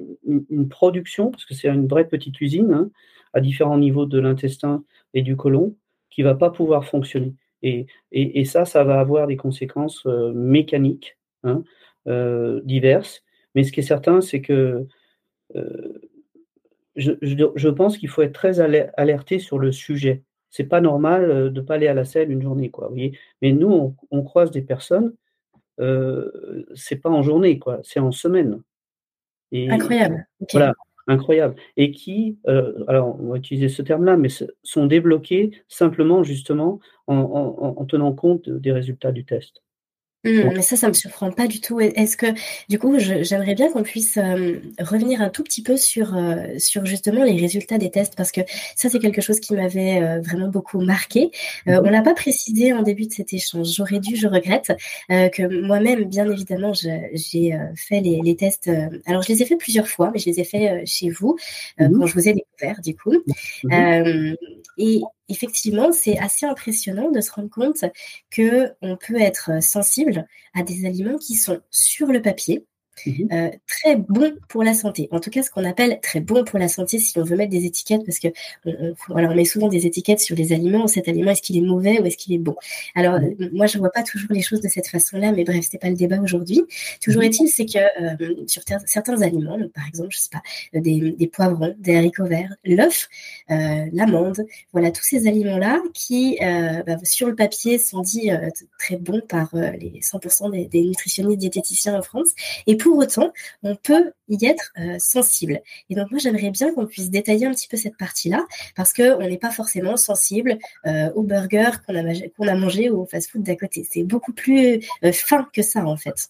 production, parce que c'est une vraie petite usine, hein, à différents niveaux de l'intestin et du côlon, qui ne va pas pouvoir fonctionner. Et, et, ça, ça va avoir des conséquences euh, mécaniques hein, euh, diverses. Mais ce qui est certain, c'est que euh, je, je, pense qu'il faut être très alerté sur le sujet. C'est pas normal de ne pas aller à la selle une journée, quoi. Vous voyez Mais nous, on, on croise des personnes euh, c'est pas en journée, quoi, c'est en semaine. incroyable. Voilà, incroyable. Et qui, euh, alors on va utiliser ce terme-là, mais sont débloqués simplement justement en, tenant compte des résultats du test. Mmh, mais ça, ça me surprend pas du tout. Est-ce que, du coup, j'aimerais bien qu'on puisse euh, revenir un tout petit peu sur, euh, sur justement les résultats des tests, parce que ça, c'est quelque chose qui m'avait euh, vraiment beaucoup marqué. Mmh on l'a pas précisé en début de cet échange. J'aurais dû, je regrette, que moi-même, bien évidemment, j'ai fait les, les tests. alors, je les ai fait plusieurs fois, mais je les ai fait chez vous, mmh quand je vous ai découvert, du coup. et effectivement, c'est assez impressionnant de se rendre compte que on peut être sensible à des aliments qui sont sur le papier Mhm. Euh, très bon pour la santé. En tout cas, ce qu'on appelle très bon pour la santé, si on veut mettre des étiquettes, parce que on, on met souvent des étiquettes sur les aliments. Cet aliment, est-ce qu'il est mauvais ou est-ce qu'il est bon? Alors, mhm. euh, moi, je vois pas toujours les choses de cette façon-là, mais bref, c'était pas le débat aujourd'hui. Toujours mhm. est-il, c'est que euh, sur certains aliments, par exemple, je sais pas, des, des poivrons, des haricots verts, l'œuf, l'amande, voilà, tous ces aliments-là qui, bah, sur le papier, sont dits très bons par les 100% des, des nutritionnistes diététiciens en France. Et pour autant, on peut y être euh, sensible. Et donc moi, j'aimerais bien qu'on puisse détailler un petit peu cette partie-là, parce qu'on n'est pas forcément sensible euh, au burger qu'on a, mangé ou au fast-food d'à côté. C'est beaucoup plus euh, fin que ça, en fait.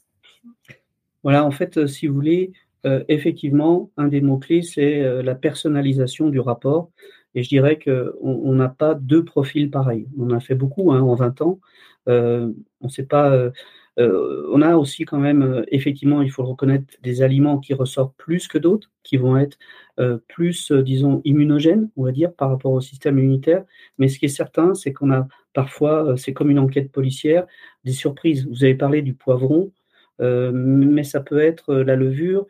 Voilà, en fait, si vous voulez, effectivement, un des mots-clés, c'est la personnalisation du rapport. Et je dirais qu'on n'a pas deux profils pareils. On a fait beaucoup hein, en 20 ans. on ne sait pas euh, on a aussi quand même, euh, effectivement, il faut le reconnaître, des aliments qui ressortent plus que d'autres, qui vont être euh, plus, disons, immunogènes, on va dire, par rapport au système immunitaire. Mais ce qui est certain, c'est qu'on a parfois, c'est comme une enquête policière, des surprises. Vous avez parlé du poivron, mais ça peut être la levure,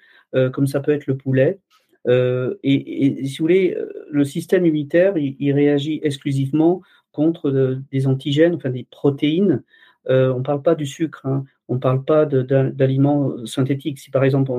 comme ça peut être le poulet. et, si vous voulez, le système immunitaire, il réagit exclusivement contre des antigènes, enfin des protéines on ne parle pas du sucre, hein. on ne parle pas d'aliments synthétiques. Si par exemple,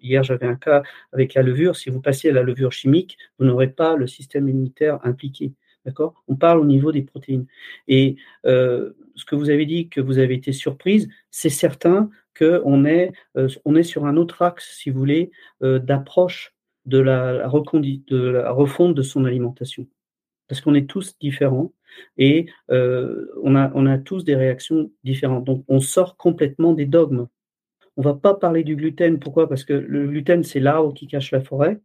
hier j'avais un cas avec la levure, si vous passez à la levure chimique, vous n'aurez pas le système immunitaire impliqué. D'accord? On parle au niveau des protéines. Et euh, ce que vous avez dit, que vous avez été surprise, c'est certain qu'on est, euh, sur un autre axe, si vous voulez, d'approche de la refonte de son alimentation. Parce qu'on est tous différents et euh, on, a, on a tous des réactions différentes. Donc on sort complètement des dogmes. On va pas parler du gluten. Pourquoi? Parce que le gluten, c'est l'arbre qui cache la forêt.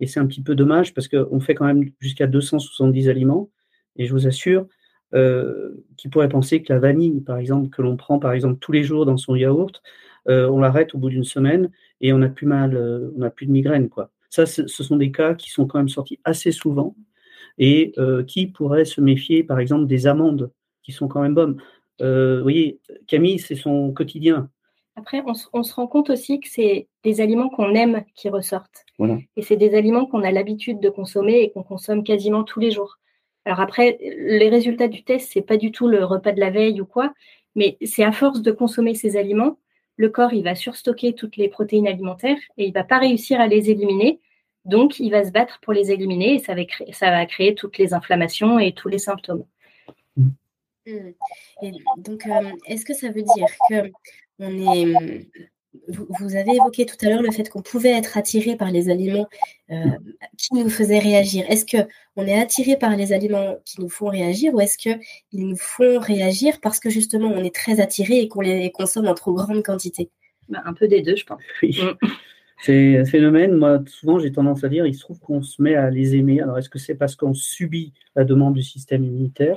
Et c'est un petit peu dommage parce qu'on fait quand même jusqu'à 270 aliments. Et je vous assure, euh, qui pourrait penser que la vanille, par exemple, que l'on prend par exemple tous les jours dans son yaourt, euh, on l'arrête au bout d'une semaine et on n'a plus mal, on n'a plus de migraine. Ça, ce sont des cas qui sont quand même sortis assez souvent et euh, qui pourrait se méfier, par exemple, des amandes qui sont quand même bonnes. Euh, vous voyez, Camille, c'est son quotidien. Après, on, se rend compte aussi que c'est des aliments qu'on aime qui ressortent. Et c'est des aliments qu'on a l'habitude de consommer et qu'on consomme quasiment tous les jours. Alors après, les résultats du test, c'est pas du tout le repas de la veille ou quoi, mais c'est à force de consommer ces aliments, le corps il va surstocker toutes les protéines alimentaires et il va pas réussir à les éliminer. Donc, il va se battre pour les éliminer et ça va créer, ça va créer toutes les inflammations et tous les symptômes. Mmh. Et donc, euh, est-ce que ça veut dire que on est vous, avez évoqué tout à l'heure le fait qu'on pouvait être attiré par les aliments qui nous faisaient réagir? Est-ce qu'on est attiré par les aliments qui nous font réagir ou est-ce qu'ils nous font réagir parce que justement on est très attiré et qu'on les consomme en trop grande quantité? Bah, Un peu des deux, je pense. Oui. Mm. C'est un phénomène, moi, souvent, j'ai tendance à dire, il se trouve qu'on se met à les aimer. Alors, est-ce que c'est parce qu'on subit la demande du système immunitaire?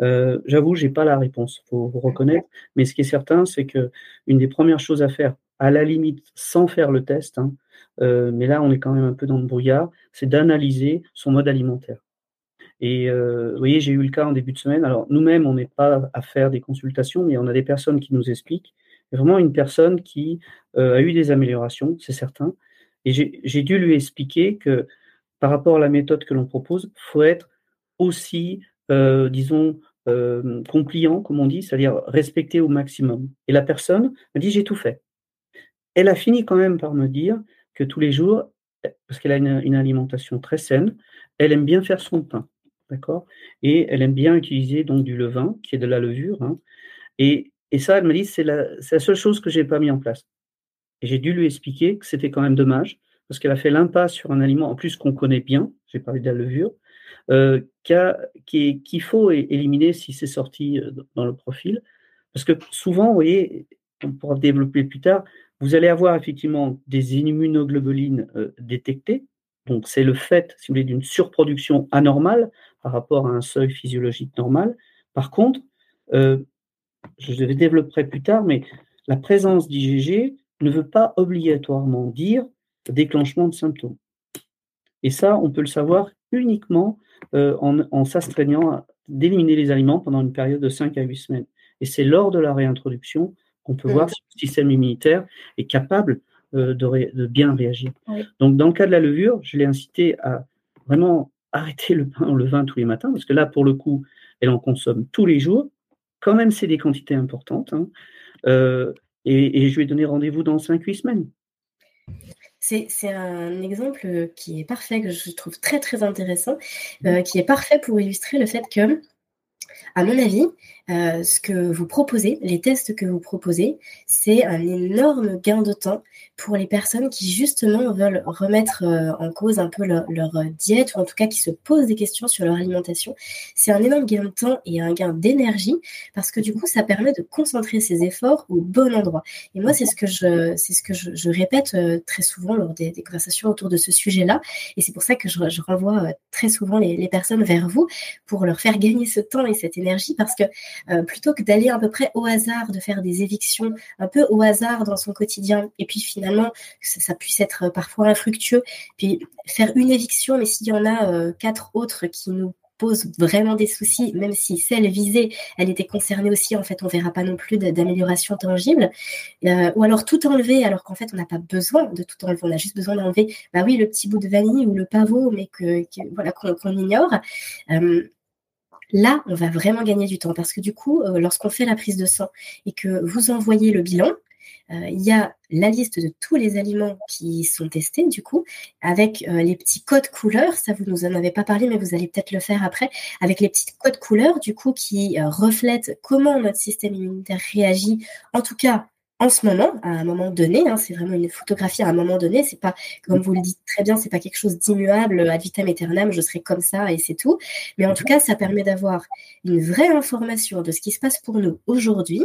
Euh, J'avoue, j'ai pas la réponse, faut vous reconnaître. Mais ce qui est certain, c'est que une des premières choses à faire, à la limite, sans faire le test, hein, euh, mais là, on est quand même un peu dans le brouillard, c'est d'analyser son mode alimentaire. Et euh, vous voyez, j'ai eu le cas en début de semaine. Alors, nous-mêmes, on n'est pas à faire des consultations, mais on a des personnes qui nous expliquent vraiment une personne qui euh, a eu des améliorations, c'est certain. Et j'ai dû lui expliquer que par rapport à la méthode que l'on propose, il faut être aussi, euh, disons, euh, compliant, comme on dit, c'est-à-dire respecter au maximum. Et la personne m'a dit, j'ai tout fait. Elle a fini quand même par me dire que tous les jours, parce qu'elle a une, alimentation très saine, elle aime bien faire son pain, d'accord? Et elle aime bien utiliser donc du levain, qui est de la levure. Hein, et et ça, elle m'a dit, c'est la, seule chose que je n'ai pas mis en place. Et j'ai dû lui expliquer que c'était quand même dommage, parce qu'elle a fait l'impasse sur un aliment, en plus qu'on connaît bien, j'ai parlé de la levure, euh, qu'il faut éliminer si c'est sorti euh, dans le profil. Parce que souvent, vous voyez, on pourra développer plus tard, vous allez avoir effectivement des immunoglobulines euh, détectées. Donc, c'est le fait, si vous voulez, d'une surproduction anormale par rapport à un seuil physiologique normal. Par contre, je le développerai plus tard, mais la présence d'IgG ne veut pas obligatoirement dire déclenchement de symptômes. Et ça, on peut le savoir uniquement euh, en, s'astreignant à d'éliminer les aliments pendant une période de 5 à 8 semaines. Et c'est lors de la réintroduction qu'on peut voir si le système immunitaire est capable euh, de, bien réagir. Donc, dans le cas de la levure, je l'ai incité à vraiment arrêter le pain, le vin tous les matins, parce que là, pour le coup, elle en consomme tous les jours quand même, c'est des quantités importantes. Hein. Euh, et, je ai donné rendez-vous dans 5-8 semaines. C'est un exemple qui est parfait, que je trouve très très intéressant, euh, qui est parfait pour illustrer le fait que, à mon avis, euh, ce que vous proposez, les tests que vous proposez, c'est un énorme gain de temps pour les personnes qui justement veulent remettre euh, en cause un peu leur, euh, diète ou en tout cas qui se posent des questions sur leur alimentation. C'est un énorme gain de temps et un gain d'énergie parce que du coup ça permet de concentrer ses efforts au bon endroit. Et moi c'est ce que je c'est ce que je, répète très souvent lors des, conversations autour de ce sujet-là et c'est pour ça que je, renvoie très souvent les, les, personnes vers vous pour leur faire gagner ce temps et cette énergie parce que plutôt que d'aller à peu près au hasard, de faire des évictions un peu au hasard dans son quotidien et puis finalement que ça, puisse être parfois infructueux. Puis faire une éviction, mais s'il y en a euh, quatre autres qui nous posent vraiment des soucis, même si celle visée, elle était concernée aussi, en fait, on verra pas non plus d'amélioration tangible. Euh, ou alors tout enlever, alors qu'en fait, on n'a pas besoin de tout enlever, on a juste besoin d'enlever, bah oui, le petit bout de vanille ou le pavot, mais que, voilà qu'on ignore. Euh, là, on va vraiment gagner du temps parce que du coup, lorsqu'on fait la prise de sang et que vous envoyez le bilan, euh, il y a la liste de tous les aliments qui sont testés, du coup, avec euh, les petits codes couleurs. Ça, vous nous en avez pas parlé, mais vous allez peut-être le faire après, avec les petits codes couleurs, du coup, qui euh, reflètent comment notre système immunitaire réagit, en tout cas en ce moment, à un moment donné, hein, c'est vraiment une photographie à un moment donné, c'est pas, comme vous le dites très bien, c'est pas quelque chose d'immuable, ad vitam aeternam, je serai comme ça et c'est tout. Mais en tout cas, ça permet d'avoir une vraie information de ce qui se passe pour nous aujourd'hui,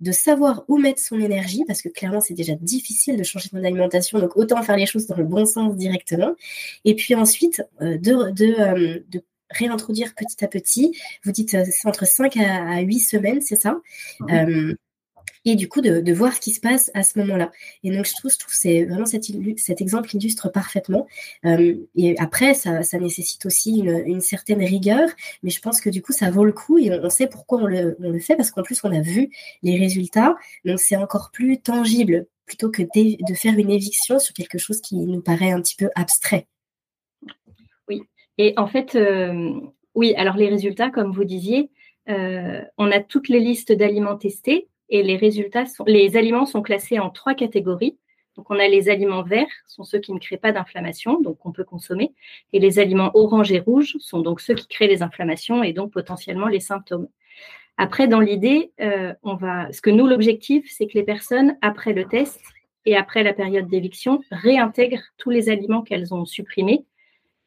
de savoir où mettre son énergie, parce que clairement c'est déjà difficile de changer son alimentation, donc autant faire les choses dans le bon sens directement. Et puis ensuite, euh, de, de, euh, de réintroduire petit à petit. Vous dites euh, c'est entre 5 à, 8 semaines, c'est ça? Et du coup de, voir ce qui se passe à ce moment-là. Et donc je trouve, je trouve c'est vraiment cet, exemple illustre parfaitement. Euh, et après, ça, nécessite aussi une, certaine rigueur, mais je pense que du coup ça vaut le coup et on, sait pourquoi on le, on le fait parce qu'en plus on a vu les résultats, donc c'est encore plus tangible plutôt que de faire une éviction sur quelque chose qui nous paraît un petit peu abstrait. Oui, et en fait, euh, oui, alors les résultats, comme vous disiez, euh, on a toutes les listes d'aliments testés et les résultats sont, les aliments sont classés en trois catégories. Donc, on a les aliments verts, sont ceux qui ne créent pas d'inflammation, donc on peut consommer. Et les aliments orange et rouge sont donc ceux qui créent les inflammations et donc potentiellement les symptômes. Après, dans l'idée, euh, on va, ce que nous, l'objectif, c'est que les personnes, après le test, et après la période d'éviction, réintègrent tous les aliments qu'elles ont supprimés,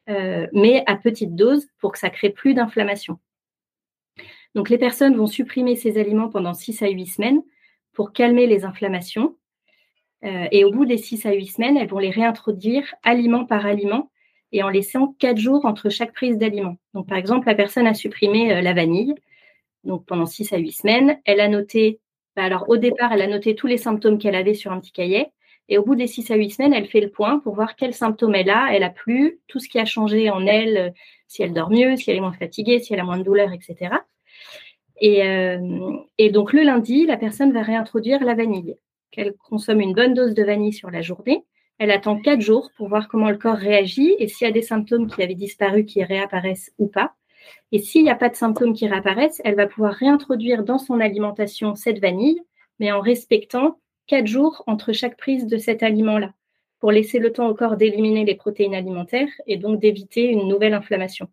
euh, mais à petite dose pour que ça crée plus d'inflammation. Donc les personnes vont supprimer ces aliments pendant 6 à 8 semaines pour calmer les inflammations. Euh, et au bout des 6 à 8 semaines, elles vont les réintroduire aliment par aliment et en laissant 4 jours entre chaque prise d'aliment. Donc par exemple, la personne a supprimé euh, la vanille donc pendant 6 à 8 semaines. Elle a noté, bah, alors au départ, elle a noté tous les symptômes qu'elle avait sur un petit cahier. Et au bout des 6 à 8 semaines, elle fait le point pour voir quels symptômes elle a, elle a plus, tout ce qui a changé en elle, euh, si elle dort mieux, si elle est moins fatiguée, si elle a moins de douleur, etc. Et, euh, et donc le lundi, la personne va réintroduire la vanille. Qu'elle consomme une bonne dose de vanille sur la journée. Elle attend 4 jours pour voir comment le corps réagit et s'il y a des symptômes qui avaient disparu qui réapparaissent ou pas. Et s'il n'y a pas de symptômes qui réapparaissent, elle va pouvoir réintroduire dans son alimentation cette vanille, mais en respectant quatre jours entre chaque prise de cet aliment-là, pour laisser le temps au corps d'éliminer les protéines alimentaires et donc d'éviter une nouvelle inflammation.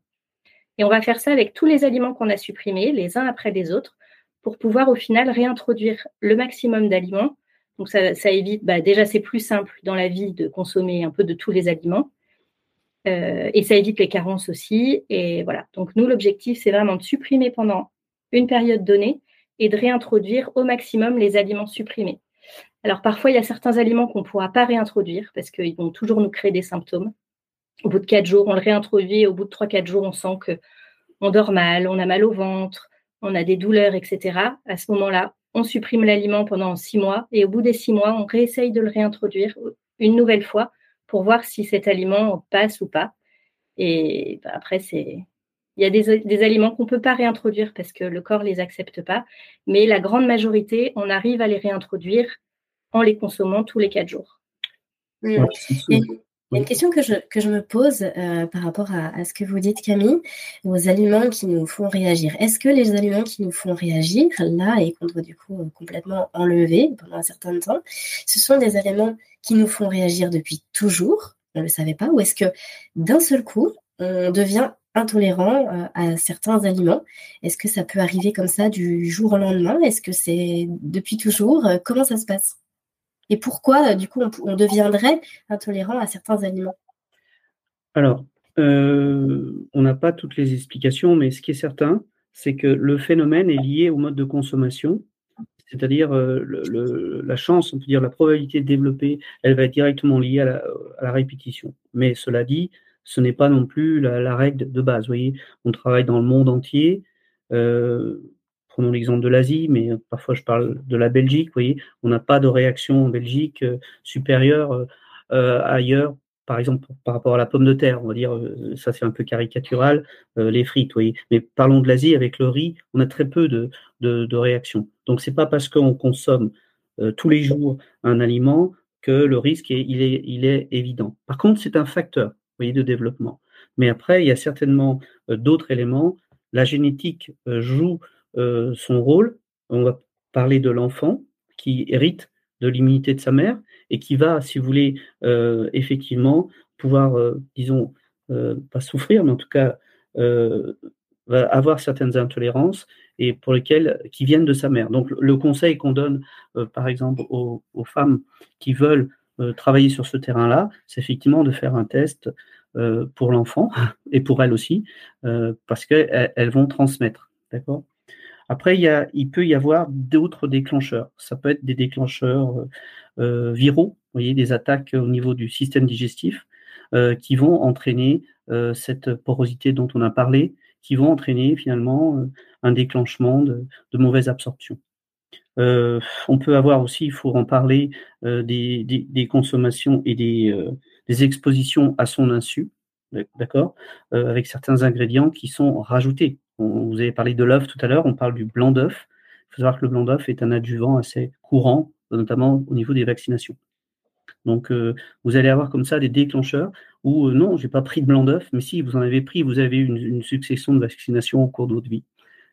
Et on va faire ça avec tous les aliments qu'on a supprimés, les uns après les autres, pour pouvoir au final réintroduire le maximum d'aliments. Donc ça, évite, bah, déjà c'est plus simple dans la vie de consommer un peu de tous les aliments. Euh, et ça évite les carences aussi. Et voilà. Donc nous, l'objectif, c'est vraiment de supprimer pendant une période donnée et de réintroduire au maximum les aliments supprimés. Alors parfois, il y a certains aliments qu'on ne pourra pas réintroduire parce qu'ils vont toujours nous créer des symptômes. Au bout de quatre jours, on le réintroduit. Et au bout de trois, quatre jours, on sent que on dort mal, on a mal au ventre, on a des douleurs, etc. À ce moment-là, on supprime l'aliment pendant six mois et au bout des six mois, on réessaye de le réintroduire une nouvelle fois pour voir si cet aliment passe ou pas. Et bah, après, c'est il y a des, aliments qu'on ne peut pas réintroduire parce que le corps ne les accepte pas, mais la grande majorité, on arrive à les réintroduire en les consommant tous les quatre jours. Il y a une question que je, que je me pose euh, par rapport à, à, ce que vous dites, Camille, aux aliments qui nous font réagir. Est-ce que les aliments qui nous font réagir, là, et qu'on doit du coup complètement enlever pendant un certain temps, ce sont des aliments qui nous font réagir depuis toujours, on ne le savait pas, ou est-ce que d'un seul coup, on devient intolérant euh, à certains aliments? Est-ce que ça peut arriver comme ça du jour au lendemain? Est-ce que c'est depuis toujours? Euh, Comment ça se passe? Et pourquoi, euh, du coup, on, deviendrait intolérant à certains aliments? Alors, on n'a pas toutes les explications, mais ce qui est certain, c'est que le phénomène est lié au mode de consommation c'est-à-dire euh, la chance, on peut dire la probabilité de développer, elle va être directement liée à la, répétition. Mais cela dit, ce n'est pas non plus la, règle de base. Vous voyez, on travaille dans le monde entier. Euh, prenons l'exemple de l'Asie, mais parfois je parle de la Belgique. Vous voyez, on n'a pas de réaction en Belgique euh, supérieure ailleurs par exemple, par rapport à la pomme de terre, on va dire, euh, ça c'est un peu caricatural, euh, les frites. Mais parlons de l'Asie, avec le riz, on a très peu de, de, réactions. Donc, c'est pas parce qu'on consomme euh, tous les jours un aliment que le risque est, il est, il est évident. Par contre, c'est un facteur, voyez, de développement. Mais après, il y a certainement d'autres éléments. La génétique joue son rôle. On va parler de l'enfant qui hérite de l'immunité de sa mère et qui va, si vous voulez, euh, effectivement pouvoir, euh, disons, euh, pas souffrir, mais en tout cas avoir certaines intolérances et pour lesquelles qui viennent de sa mère. Donc le conseil qu'on donne, par exemple, aux, femmes qui veulent travailler sur ce terrain-là, c'est effectivement de faire un test pour l'enfant et pour elle aussi, parce qu'elles elles vont transmettre. D'accord? Après, il, peut y avoir d'autres déclencheurs. Ça peut être des déclencheurs euh, euh, viraux, vous voyez, des attaques au niveau du système digestif euh, qui vont entraîner cette porosité dont on a parlé, qui vont entraîner finalement un déclenchement de, mauvaise absorption. on peut avoir aussi, il faut en parler, des, consommations et des, expositions à son insu, d'accord, avec certains ingrédients qui sont rajoutés vous avez parlé de l'œuf tout à l'heure, on parle du blanc d'œuf. Il faut savoir que le blanc d'œuf est un adjuvant assez courant, notamment au niveau des vaccinations. Donc, euh, vous allez avoir comme ça des déclencheurs où, euh, non, je n'ai pas pris de blanc d'œuf, mais si vous en avez pris, vous avez une, une succession de vaccinations au cours de votre vie.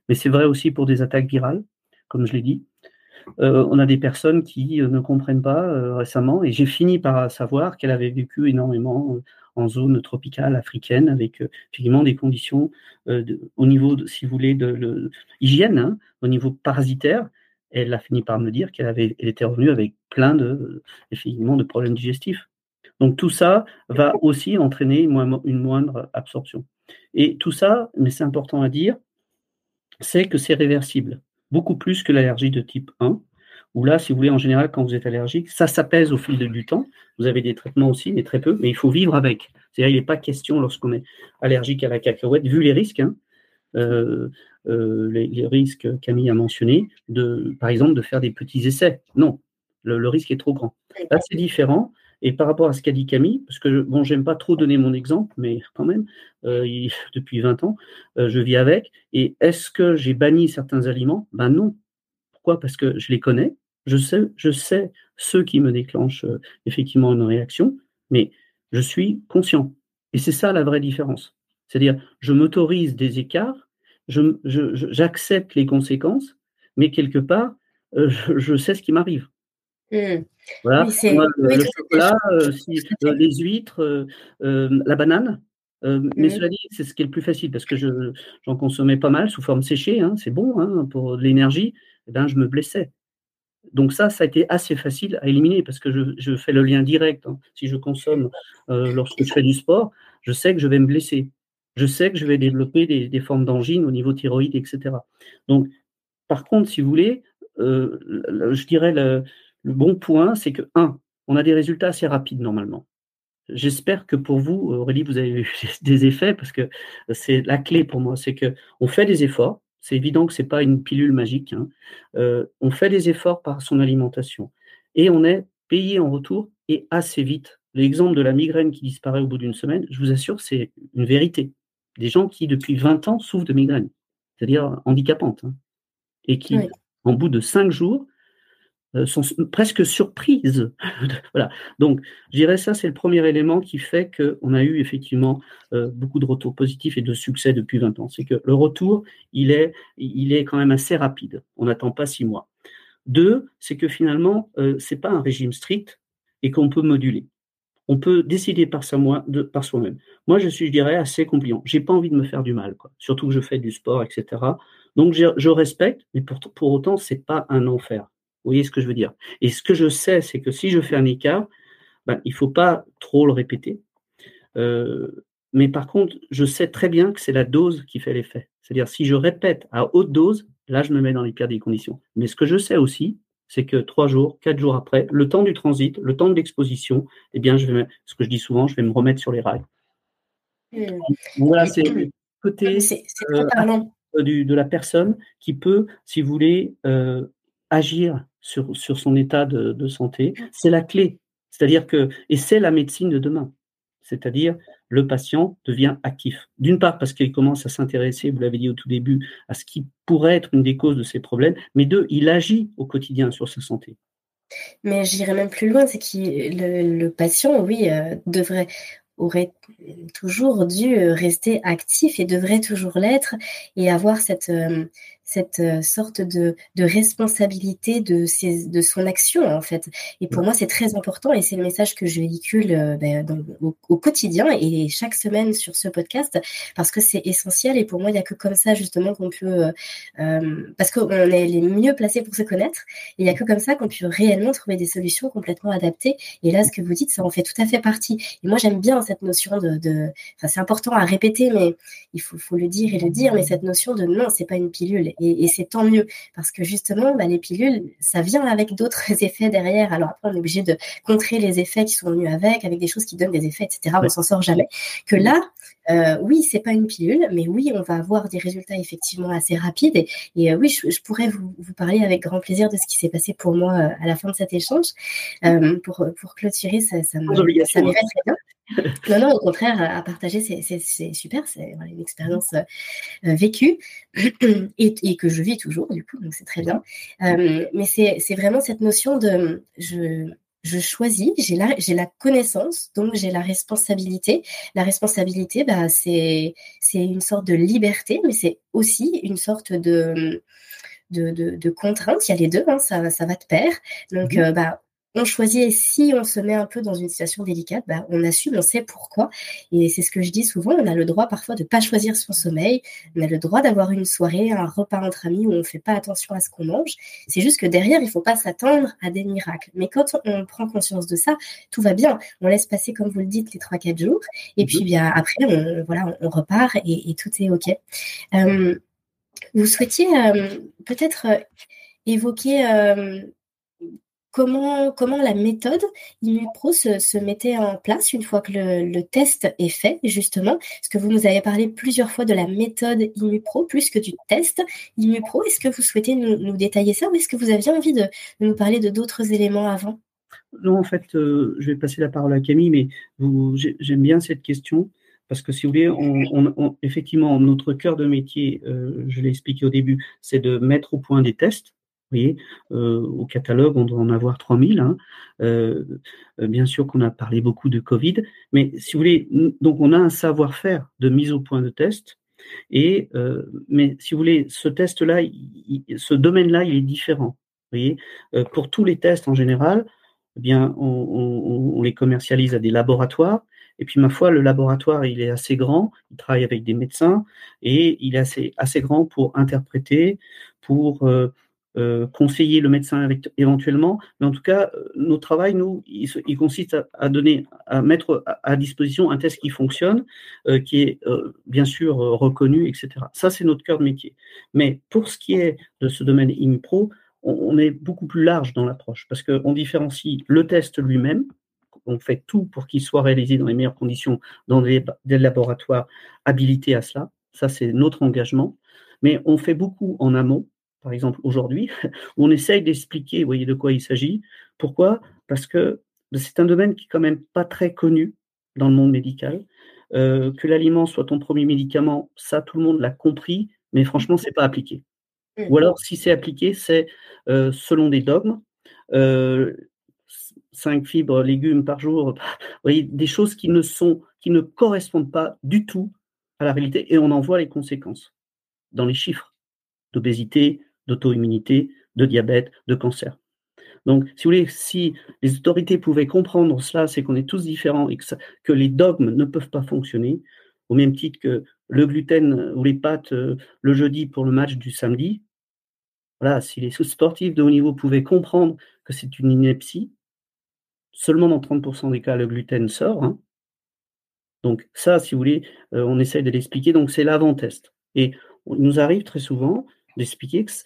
Mais c'est vrai aussi pour des attaques virales, comme je l'ai dit. Euh, on a des personnes qui ne comprennent pas récemment, et j'ai fini par savoir qu'elle avait vécu énormément en zone tropicale africaine avec euh, effectivement des conditions euh, au niveau, si vous voulez, de, hygiène, hein, au niveau parasitaire. elle a fini par me dire qu'elle elle était revenue avec plein de, de problèmes digestifs. Donc tout ça va aussi entraîner une moindre absorption. Et tout ça, mais c'est important à dire, c'est que c'est réversible, beaucoup plus que l'allergie de type 1, où là, si vous voulez, en général, quand vous êtes allergique, ça s'apaise au fil du temps. Vous avez des traitements aussi, mais très peu, mais il faut vivre avec. C'est-à-dire, il n'est pas question, lorsqu'on est allergique à la cacahuète, vu les risques, hein, euh, euh, les, risques Camille a mentionnés, de, par exemple, de faire des petits essais. Non, le, risque est trop grand. Là, c'est différent. Et par rapport à ce qu'a dit Camille, parce que bon, j'aime pas trop donner mon exemple, mais quand même, euh, depuis 20 ans, je vis avec. Et est-ce que j'ai banni certains aliments? Ben non. Pourquoi? Parce que je les connais, je sais, je sais ceux qui me déclenchent effectivement une réaction, mais je suis conscient. Et c'est ça la vraie différence. C'est-à-dire, je m'autorise des écarts, j'accepte je, les conséquences, mais quelque part, euh, je, sais ce qui m'arrive. Mmh. Voilà, le, chocolat, euh, euh, les huîtres, la banane. Mais mmh. cela dit, c'est ce qui est le plus facile parce que j'en consommais pas mal sous forme séchée, hein, c'est bon hein, pour l'énergie. Eh ben, je me blessais. Donc ça, ça a été assez facile à éliminer parce que je, fais le lien direct. Hein. Si je consomme lorsque je fais du sport, je sais que je vais me blesser je sais que je vais développer des, formes d'angine au niveau thyroïde, etc. Donc, par contre, si vous voulez, euh, je dirais le, bon point, c'est que, un, on a des résultats assez rapides normalement. J'espère que pour vous, Aurélie, vous avez eu des effets parce que c'est la clé pour moi. C'est que on fait des efforts. C'est évident que ce n'est pas une pilule magique. Hein. Euh, on fait des efforts par son alimentation et on est payé en retour et assez vite. L'exemple de la migraine qui disparaît au bout d'une semaine, je vous assure, c'est une vérité des gens qui, depuis 20 ans, souffrent de migraines, c'est-à-dire handicapantes, hein, et qui, en bout de cinq jours, sont presque surprises. Donc, je dirais ça, c'est le premier élément qui fait qu'on a eu effectivement euh, beaucoup de retours positifs et de succès depuis 20 ans. C'est que le retour, il est, quand même assez rapide. On n'attend pas six mois. Deux, c'est que finalement, euh, ce n'est pas un régime strict et qu'on peut moduler on peut décider par, soi-même. Moi, je suis, je dirais, assez compliant. J'ai pas envie de me faire du mal, surtout que je fais du sport, etc. Donc, je, respecte, mais pour, pour autant, c'est pas un enfer. Vous voyez ce que je veux dire Et ce que je sais, c'est que si je fais un écart, ben, il faut pas trop le répéter. Euh, mais par contre, je sais très bien que c'est la dose qui fait l'effet. C'est-à-dire, si je répète à haute dose, là, je me mets dans les pires des conditions. Mais ce que je sais aussi, c'est que trois jours, quatre jours après, le temps du transit, le temps de l'exposition, eh bien, je vais, ce que je dis souvent, je vais me remettre sur les rails. Hmm. Voilà, c'est le côté euh, de la personne qui peut, si vous voulez, euh, agir sur, sur son état de, de santé. C'est la clé. C'est-à-dire que, et c'est la médecine de demain. C'est-à-dire, le patient devient actif. D'une part, parce qu'il commence à s'intéresser, vous l'avez dit au tout début, à ce qui pourrait être une des causes de ses problèmes, mais deux, il agit au quotidien sur sa santé. Mais j'irais même plus loin, c'est que le, patient, oui, euh, devrait aurait toujours dû rester actif et devrait toujours l'être et avoir cette, euh, cette euh, sorte de, de responsabilité de, ses, de son action en fait. Et pour moi, c'est très important et c'est le message que je véhicule euh, ben, au, quotidien et chaque semaine sur ce podcast parce que c'est essentiel et pour moi, il n'y a que comme ça justement qu'on peut, euh, parce qu'on est les mieux placés pour se connaître, et il n'y a que comme ça qu'on peut réellement trouver des solutions complètement adaptées. Et là, ce que vous dites, ça en fait tout à fait partie. Et moi, j'aime bien cette notion de, de enfin, c'est important à répéter, mais il faut, faut le dire et le dire, mais cette notion de non, c'est pas une pilule et, c'est tant mieux parce que justement, bah, les pilules, ça vient avec d'autres effets derrière. Alors après, on est obligé de contrer les effets qui sont venus avec, avec des choses qui donnent des effets, etc. On s'en sort jamais. Que là, euh, oui, c'est pas une pilule, mais oui, on va avoir des résultats effectivement assez rapides. Et, euh, oui, je, pourrais vous, parler avec grand plaisir de ce qui s'est passé pour moi euh, à la fin de cet échange. Euh, pour, pour clôturer, ça, ça m'irait très bien. Non, non, au contraire, à partager, c'est super, c'est une expérience vécue et, que je vis toujours, du coup, donc c'est très bien. mais c'est vraiment cette notion de je, je choisis, j'ai la, j'ai la connaissance, donc j'ai la responsabilité. La responsabilité, bah, c'est, c'est une sorte de liberté, mais c'est aussi une sorte de, de, de, contrainte. Il y a les deux, hein, ça, ça va de pair. Donc, mmh euh, bah, on choisit et si on se met un peu dans une situation délicate, bah, on assume, on sait pourquoi. Et c'est ce que je dis souvent, on a le droit parfois de ne pas choisir son sommeil, on a le droit d'avoir une soirée, un repas entre amis où on ne fait pas attention à ce qu'on mange. C'est juste que derrière, il ne faut pas s'attendre à des miracles. Mais quand on prend conscience de ça, tout va bien. On laisse passer, comme vous le dites, les 3-4 jours. Et puis mhm. bien après, on, voilà, on, repart et, tout est OK. Euh, vous souhaitiez euh, peut-être euh, évoquer comment, la méthode IMUPRO se, mettait en place une fois que le, test est fait, justement? Parce que vous nous avez parlé plusieurs fois de la méthode IMUPRO plus que du test IMUPRO. Est-ce que vous souhaitez nous, détailler ça ou est-ce que vous aviez envie de, nous parler de d'autres éléments avant? Non, en fait, euh, je vais passer la parole à Camille, mais j'aime bien cette question. Parce que si vous voulez, effectivement, notre cœur de métier, euh, je l'ai expliqué au début, c'est de mettre au point des tests voyez, euh, au catalogue, on doit en avoir 3000. Hein. Euh, euh, bien sûr qu'on a parlé beaucoup de Covid, mais si vous voulez, donc on a un savoir-faire de mise au point de test. Mais si vous voulez, ce test-là, ce domaine-là, il est différent. voyez, pour tous les tests en général, eh bien, on, les commercialise à des laboratoires. Et puis, ma foi, le laboratoire, il est assez grand, il travaille avec des médecins, et il est assez, grand pour interpréter, pour conseiller le médecin éventuellement, mais en tout cas, euh, notre travail, nous, il, consiste à, donner, à mettre à, disposition un test qui fonctionne, euh, qui est bien sûr reconnu, etc. Ça, c'est notre cœur de métier. Mais pour ce qui est de ce domaine IMUPRO, on, on est beaucoup plus large dans l'approche, parce qu'on différencie le test lui-même, on fait tout pour qu'il soit réalisé dans les meilleures conditions dans des laboratoires habilités à cela. Ça, c'est notre engagement. Mais on fait beaucoup en amont par exemple aujourd'hui, où on essaye d'expliquer, vous voyez de quoi il s'agit. Pourquoi? Parce que c'est un domaine qui est quand même pas très connu dans le monde médical. Euh, que l'aliment soit ton premier médicament, ça tout le monde l'a compris, mais franchement, c'est pas appliqué. Mmh. Ou alors, si c'est appliqué, c'est euh, selon des dogmes. Euh, 5 fibres légumes par jour, vous voyez, des choses qui ne sont, qui ne correspondent pas du tout à la réalité, et on en voit les conséquences dans les chiffres d'obésité, d'auto-immunité, de diabète, de cancer. Donc, si vous voulez, si les autorités pouvaient comprendre cela, c'est qu'on est tous différents et que, les dogmes ne peuvent pas fonctionner, au même titre que le gluten ou les pâtes euh, le jeudi pour le match du samedi. Voilà, si les sportifs de haut niveau pouvaient comprendre que c'est une ineptie, seulement dans 30% des cas, le gluten sort. Hein. Donc, ça, si vous voulez, euh, on essaie de l'expliquer. Donc, c'est l'avant-test. Et il nous arrive très souvent d'expliquer que ce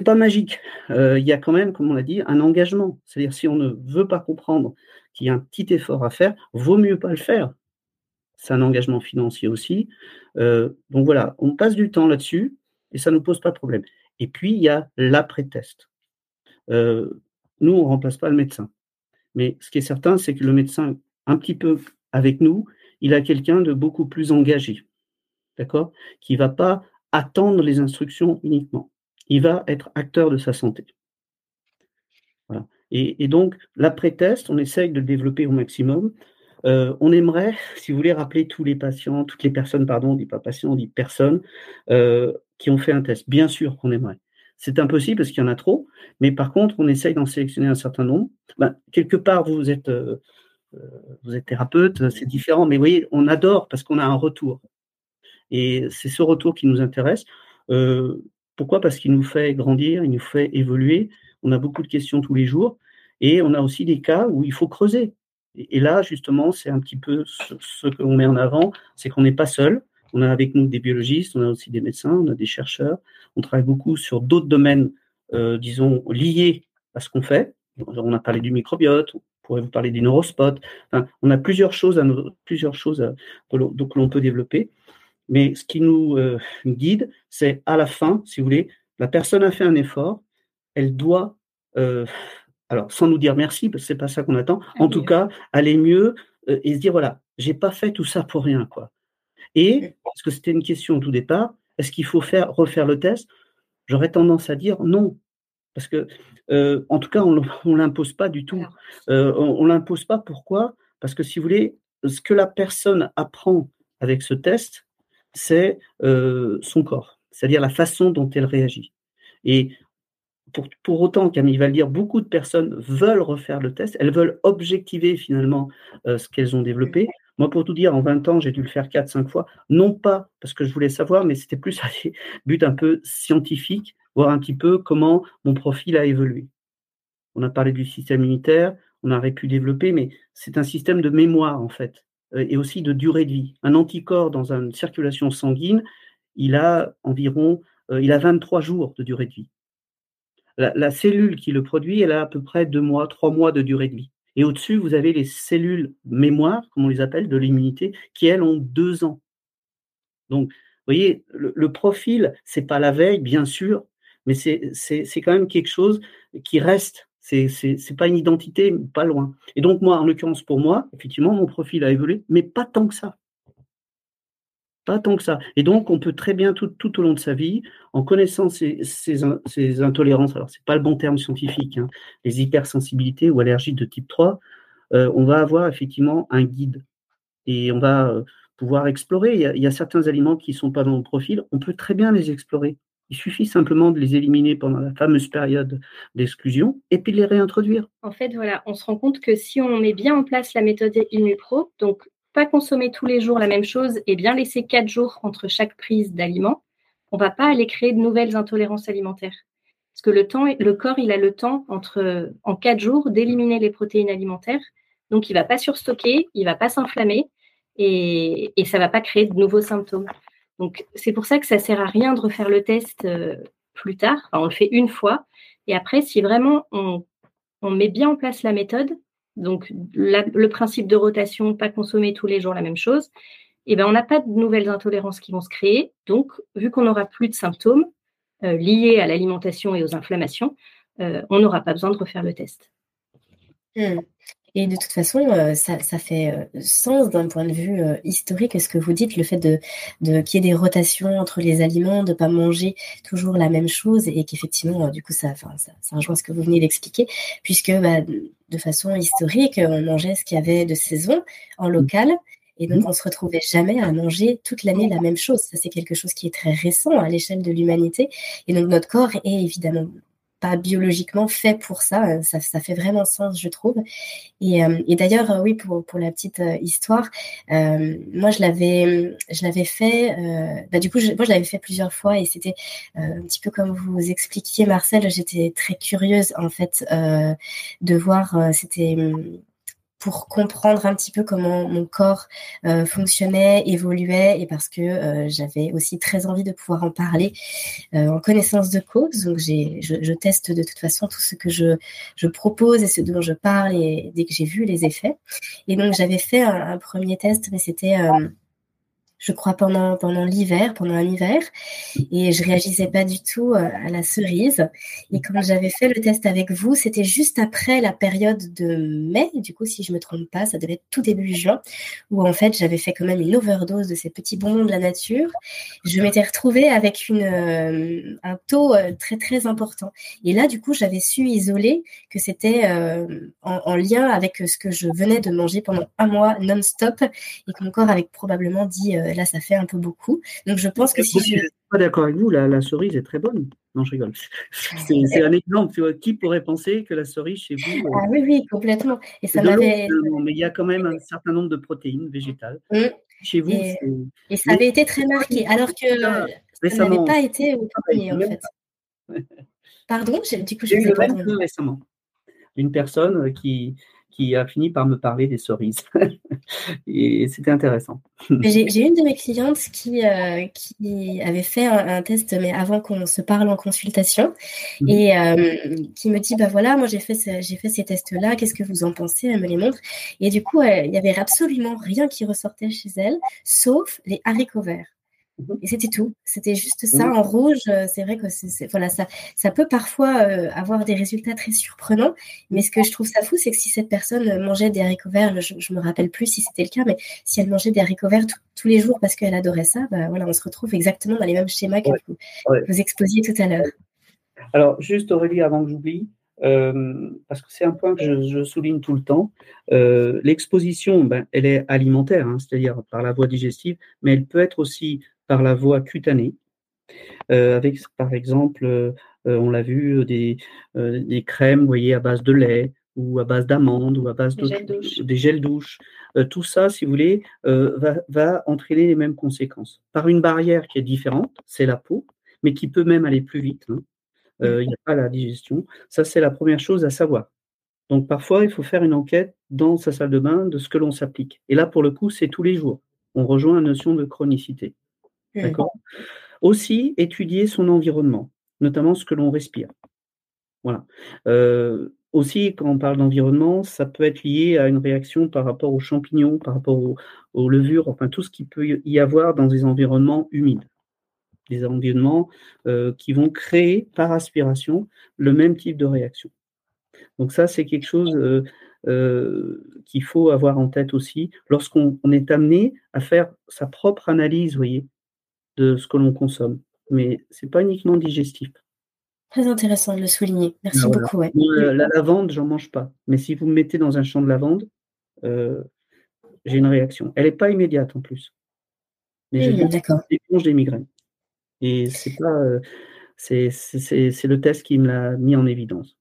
n'est pas magique. Euh, il y a quand même, comme on l'a dit, un engagement. C'est-à-dire, si on ne veut pas comprendre qu'il y a un petit effort à faire, vaut mieux pas le faire. C'est un engagement financier aussi. Euh, donc voilà, on passe du temps là-dessus et ça ne nous pose pas de problème. Et puis, il y a l'après-test. Euh, nous, on ne remplace pas le médecin. Mais ce qui est certain, c'est que le médecin, un petit peu avec nous, il a quelqu'un de beaucoup plus engagé. D'accord? Qui ne va pas attendre les instructions uniquement. Il va être acteur de sa santé. Et, donc, l'après-test, on essaye de le développer au maximum. Euh, on aimerait, si vous voulez, rappeler tous les patients, toutes les personnes, pardon, on dit pas patients, on dit personnes, euh, qui ont fait un test. Bien sûr qu'on aimerait. C'est impossible parce qu'il y en a trop, mais par contre, on essaye d'en sélectionner un certain nombre. Ben, quelque part, vous êtes, euh, vous êtes thérapeute, c'est différent, mais vous voyez, on adore parce qu'on a un retour. Et c'est ce retour qui nous intéresse. Euh, pourquoi? Parce qu'il nous fait grandir, il nous fait évoluer. On a beaucoup de questions tous les jours. Et on a aussi des cas où il faut creuser. Et, là, justement, c'est un petit peu ce, qu'on met en avant, c'est qu'on n'est pas seul. On a avec nous des biologistes, on a aussi des médecins, on a des chercheurs. On travaille beaucoup sur d'autres domaines, euh, disons, liés à ce qu'on fait. On a parlé du microbiote, on pourrait vous parler des neurospots. on a plusieurs choses, à, plusieurs choses que l'on peut développer. Mais ce qui nous euh, guide, c'est à la fin, si vous voulez, la personne a fait un effort, elle doit, euh, alors sans nous dire merci, parce que c'est pas ça qu'on attend, en tout cas, aller mieux euh, et se dire voilà, j'ai pas fait tout ça pour rien, quoi. Et parce que c'était une question au tout départ, est-ce qu'il faut faire refaire le test? J'aurais tendance à dire non, parce que en tout cas, on ne l'impose pas du tout. on, ne l'impose pas. Pourquoi? Parce que si vous voulez, ce que la personne apprend avec ce test, c'est euh, son corps, c'est-à-dire la façon dont elle réagit. Et pour, autant, Camille va le dire, beaucoup de personnes veulent refaire le test, elles veulent objectiver finalement euh, ce qu'elles ont développé. Moi, pour tout dire, en 20 ans, j'ai dû le faire 4-5 fois, non pas parce que je voulais savoir, mais c'était plus à des buts un peu scientifiques, voir un petit peu comment mon profil a évolué. On a parlé du système immunitaire, on aurait pu développer, mais c'est un système de mémoire en fait, et aussi de durée de vie. Un anticorps dans une circulation sanguine, il a environ, euh, il a 23 jours de durée de vie. La, cellule qui le produit, elle a à peu près deux mois, trois mois de durée de vie. Et au-dessus, vous avez les cellules mémoire, comme on les appelle, de l'immunité, qui, elles, ont deux ans. Donc, vous voyez, le, le profil, c'est pas la veille, bien sûr, mais c'est quand même quelque chose qui reste. C'est n'est pas une identité, pas loin. Et donc, moi, en l'occurrence, pour moi, effectivement, mon profil a évolué, mais pas tant que ça. Pas tant que ça. Et donc, on peut très bien, tout, au long de sa vie, en connaissant ces, ces, intolérances, alors ce n'est pas le bon terme scientifique, hein, les hypersensibilités ou allergies de type 3, euh, on va avoir effectivement un guide. Et on va euh, pouvoir explorer. Il y, a, il y, a, certains aliments qui ne sont pas dans le profil, on peut très bien les explorer. Il suffit simplement de les éliminer pendant la fameuse période d'exclusion et puis de les réintroduire. En fait, voilà, on se rend compte que si on met bien en place la méthode IlmuPro, donc pas consommer tous les jours la même chose et bien laisser quatre jours entre chaque prise d'aliments, on va pas aller créer de nouvelles intolérances alimentaires. Parce que le, temps, le corps, il a le temps entre, en quatre jours d'éliminer les protéines alimentaires. Donc, il va pas surstocker, il va pas s'inflammer et, et ça va pas créer de nouveaux symptômes. Donc, c'est pour ça que ça sert à rien de refaire le test euh, plus tard. on le fait une fois. Et après, si vraiment on, met bien en place la méthode, donc le principe de rotation, pas consommer tous les jours la même chose, eh ben, on n'a pas de nouvelles intolérances qui vont se créer. Donc, vu qu'on n'aura plus de symptômes euh, liés à l'alimentation et aux inflammations, euh, on n'aura pas besoin de refaire le test. Hmm. Et de toute façon, euh, ça, fait sens d'un point de vue historique ce que vous dites, le fait de, qu'il y ait des rotations entre les aliments, de ne pas manger toujours la même chose et qu'effectivement, du coup, ça, ça, ça rejoint ce que vous venez d'expliquer, puisque bah, de façon historique, on mangeait ce qu'il y avait de saison en local. Et donc, on se retrouvait jamais à manger toute l'année la même chose. Ça, c'est quelque chose qui est très récent à l'échelle de l'humanité. Et donc, notre corps est évidemment pas biologiquement fait pour ça. Ça, ça fait vraiment sens, je trouve. Et, euh, d'ailleurs, euh, oui, pour, la petite euh, histoire, moi, je l'avais, fait. bah, du coup, je, moi, je l'avais fait plusieurs fois et c'était un petit peu comme vous expliquiez, Marcel. J'étais très curieuse en fait de voir. c'était pour comprendre un petit peu comment mon corps euh, fonctionnait, évoluait, et parce que euh, j'avais aussi très envie de pouvoir en parler euh, en connaissance de cause. Donc j'ai, je, teste de toute façon tout ce que je, je propose et ce dont je parle et dès que j'ai vu les effets. Et donc j'avais fait un, un premier test, mais c'était je crois, pendant, pendant l'hiver, pendant un hiver. Et je réagissais pas du tout euh, à la cerise. Et quand j'avais fait le test avec vous, c'était juste après la période de mai. Du coup, si je me trompe pas, ça devait être tout début juin, où en fait, j'avais fait quand même une overdose de ces petits bonbons de la nature. Je m'étais retrouvée avec une, euh, un taux euh, très, très important. Et là, du coup, j'avais su isoler que c'était en, en, lien avec ce que je venais de manger pendant un mois non-stop et que mon corps avait probablement dit là, ça fait un peu beaucoup. Donc, je pense que si je. suis pas d'accord avec vous, la, cerise est très bonne. Non, je rigole. C'est un exemple. Qui pourrait penser que la cerise chez vous. Euh, ah oui, oui, complètement. Et ça m'avait. Mais il y a quand même un certain nombre de protéines végétales. Mmh. Chez vous. Et, ça avait été très marqué. Alors que ça n'avait pas été au premier, en fait. Pardon Du coup, j'ai eu le même récemment. Une personne qui, qui a fini par me parler des cerises. et c'était intéressant. J'ai une de mes clientes qui, euh, qui avait fait un, test, mais avant qu'on se parle en consultation, mhm. et euh, qui me dit, bah voilà, moi j'ai fait, j'ai fait ces tests-là, qu'est-ce que vous en pensez? Elle me les montre. Et du coup, il n'y avait absolument rien qui ressortait chez elle, sauf les haricots verts. Mhm. Et c'était tout. C'était juste ça en rouge. Euh, c'est vrai que c'est, voilà, ça, ça peut parfois euh, avoir des résultats très surprenants. Mais ce que je trouve ça fou, c'est que si cette personne mangeait des haricots verts, je, ne me rappelle plus si c'était le cas, mais si elle mangeait des haricots verts tous les jours parce qu'elle adorait ça, bah, voilà, on se retrouve exactement dans les mêmes schémas que vous, exposiez tout à l'heure. Alors, juste Aurélie, avant que j'oublie, euh, parce que c'est un point que je, souligne tout le temps. l'exposition, ben, elle est alimentaire, hein, c'est-à-dire par la voie digestive, mais elle peut être aussi par la voie cutanée, euh, avec par exemple on l'a vu, des, des crèmes, vous voyez, à base de lait ou à base d'amandes ou à base de, des gels douches. tout ça, si vous voulez, va, va entraîner les mêmes conséquences. Par une barrière qui est différente, c'est la peau, mais qui peut même aller plus vite. Hein. Il n'y a pas la digestion. Ça, c'est la première chose à savoir. Donc parfois, il faut faire une enquête dans sa salle de bain de ce que l'on s'applique. Et là, pour le coup, c'est tous les jours. On rejoint la notion de chronicité. D'accord? Aussi, étudier son environnement, notamment ce que l'on respire. Voilà. Euh, aussi, quand on parle d'environnement, ça peut être lié à une réaction par rapport aux champignons, par rapport aux, levures, enfin tout ce qui peut y avoir dans des environnements humides. Des environnements euh, qui vont créer par aspiration le même type de réaction. Donc ça, c'est quelque chose euh, euh, qu'il faut avoir en tête aussi lorsqu'on est amené à faire sa propre analyse, voyez, de ce que l'on consomme. Mais ce n'est pas uniquement digestif. Très intéressant de le souligner. Merci ah, beaucoup. la, lavande, j'en mange pas. Mais si vous me mettez dans un champ de lavande, j'ai une réaction. Elle n'est pas immédiate en plus. Mais mmh, D'accord. des migraines. Et c'est pas, c'est le test qui me l'a mis en évidence.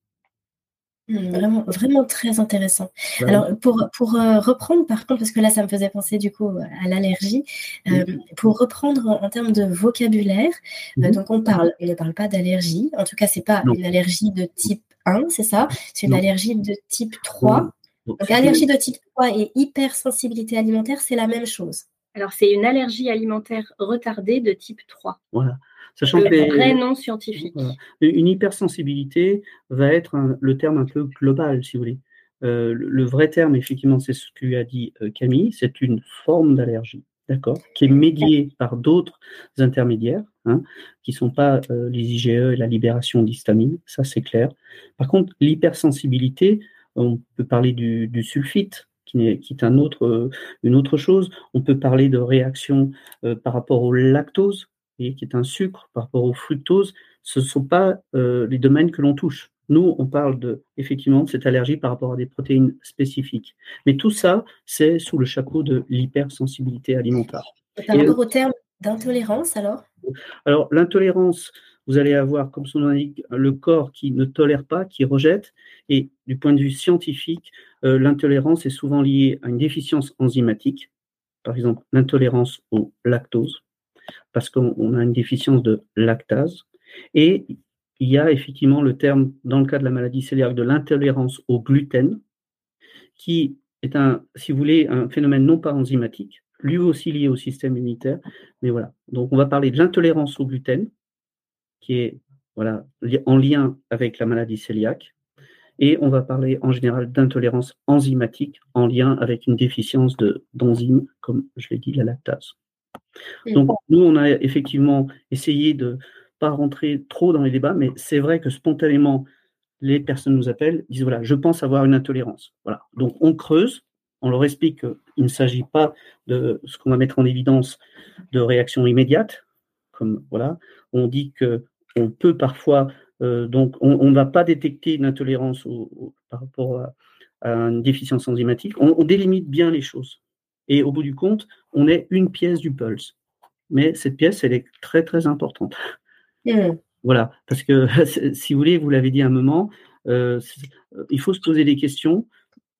Mmh, vraiment, vraiment très intéressant. Alors, pour, pour euh, reprendre, par contre, parce que là, ça me faisait penser du coup à l'allergie, euh, pour reprendre en, termes de vocabulaire, euh, mmh donc on parle, on ne parle pas d'allergie, en tout cas, c'est pas une allergie de type 1, c'est ça? C'est une allergie de type 3. Donc, allergie de type 3 et hypersensibilité alimentaire, c'est la même chose. Alors, c'est une allergie alimentaire retardée de type 3. Voilà. Sachant que les, vrai nom scientifique. Une hypersensibilité va être le terme un peu global, si vous voulez. Euh, le, vrai terme, effectivement, c'est ce que lui a dit euh, Camille, c'est une forme d'allergie, d'accord, qui est médiée par d'autres intermédiaires, hein, qui ne sont pas euh, les IgE et la libération d'histamine, ça c'est clair. Par contre, l'hypersensibilité, on peut parler du, sulfite, qui est, qui est un autre, une autre chose. On peut parler de réaction par rapport au lactose, qui est un sucre par rapport au fructose, ce ne sont pas euh, les domaines que l'on touche. Nous, on parle de, effectivement de cette allergie par rapport à des protéines spécifiques. Mais tout ça, c'est sous le chapeau de l'hypersensibilité alimentaire. Par rapport au terme d'intolérance, alors? Alors, l'intolérance, vous allez avoir, comme son nom l'indique, le corps qui ne tolère pas, qui rejette. Et du point de vue scientifique, euh, l'intolérance est souvent liée à une déficience enzymatique, par exemple l'intolérance au lactose parce qu'on a une déficience de lactase. Et il y a effectivement le terme, dans le cas de la maladie cœliaque, de l'intolérance au gluten, qui est un, si vous voulez, un phénomène non pas enzymatique, lui aussi lié au système immunitaire. Mais voilà. Donc, on va parler de l'intolérance au gluten, qui est voilà, en lien avec la maladie cœliaque. Et on va parler en général d'intolérance enzymatique en lien avec une déficience d'enzymes, comme je l'ai dit, la lactase. Donc, nous, on a effectivement essayé de ne pas rentrer trop dans les débats, mais c'est vrai que spontanément, les personnes nous appellent, disent voilà, je pense avoir une intolérance. Voilà. Donc, on creuse, on leur explique qu'il ne s'agit pas de ce qu'on va mettre en évidence de réaction immédiate, comme voilà, on dit que on peut parfois, euh, donc, on ne va pas détecter une intolérance par rapport à, une déficience enzymatique. on délimite bien les choses. Et au bout du compte, on est une pièce du pulse. Mais cette pièce, elle est très, très importante. Mmh. Voilà, parce que si vous voulez, vous l'avez dit à un moment, euh, il faut se poser des questions.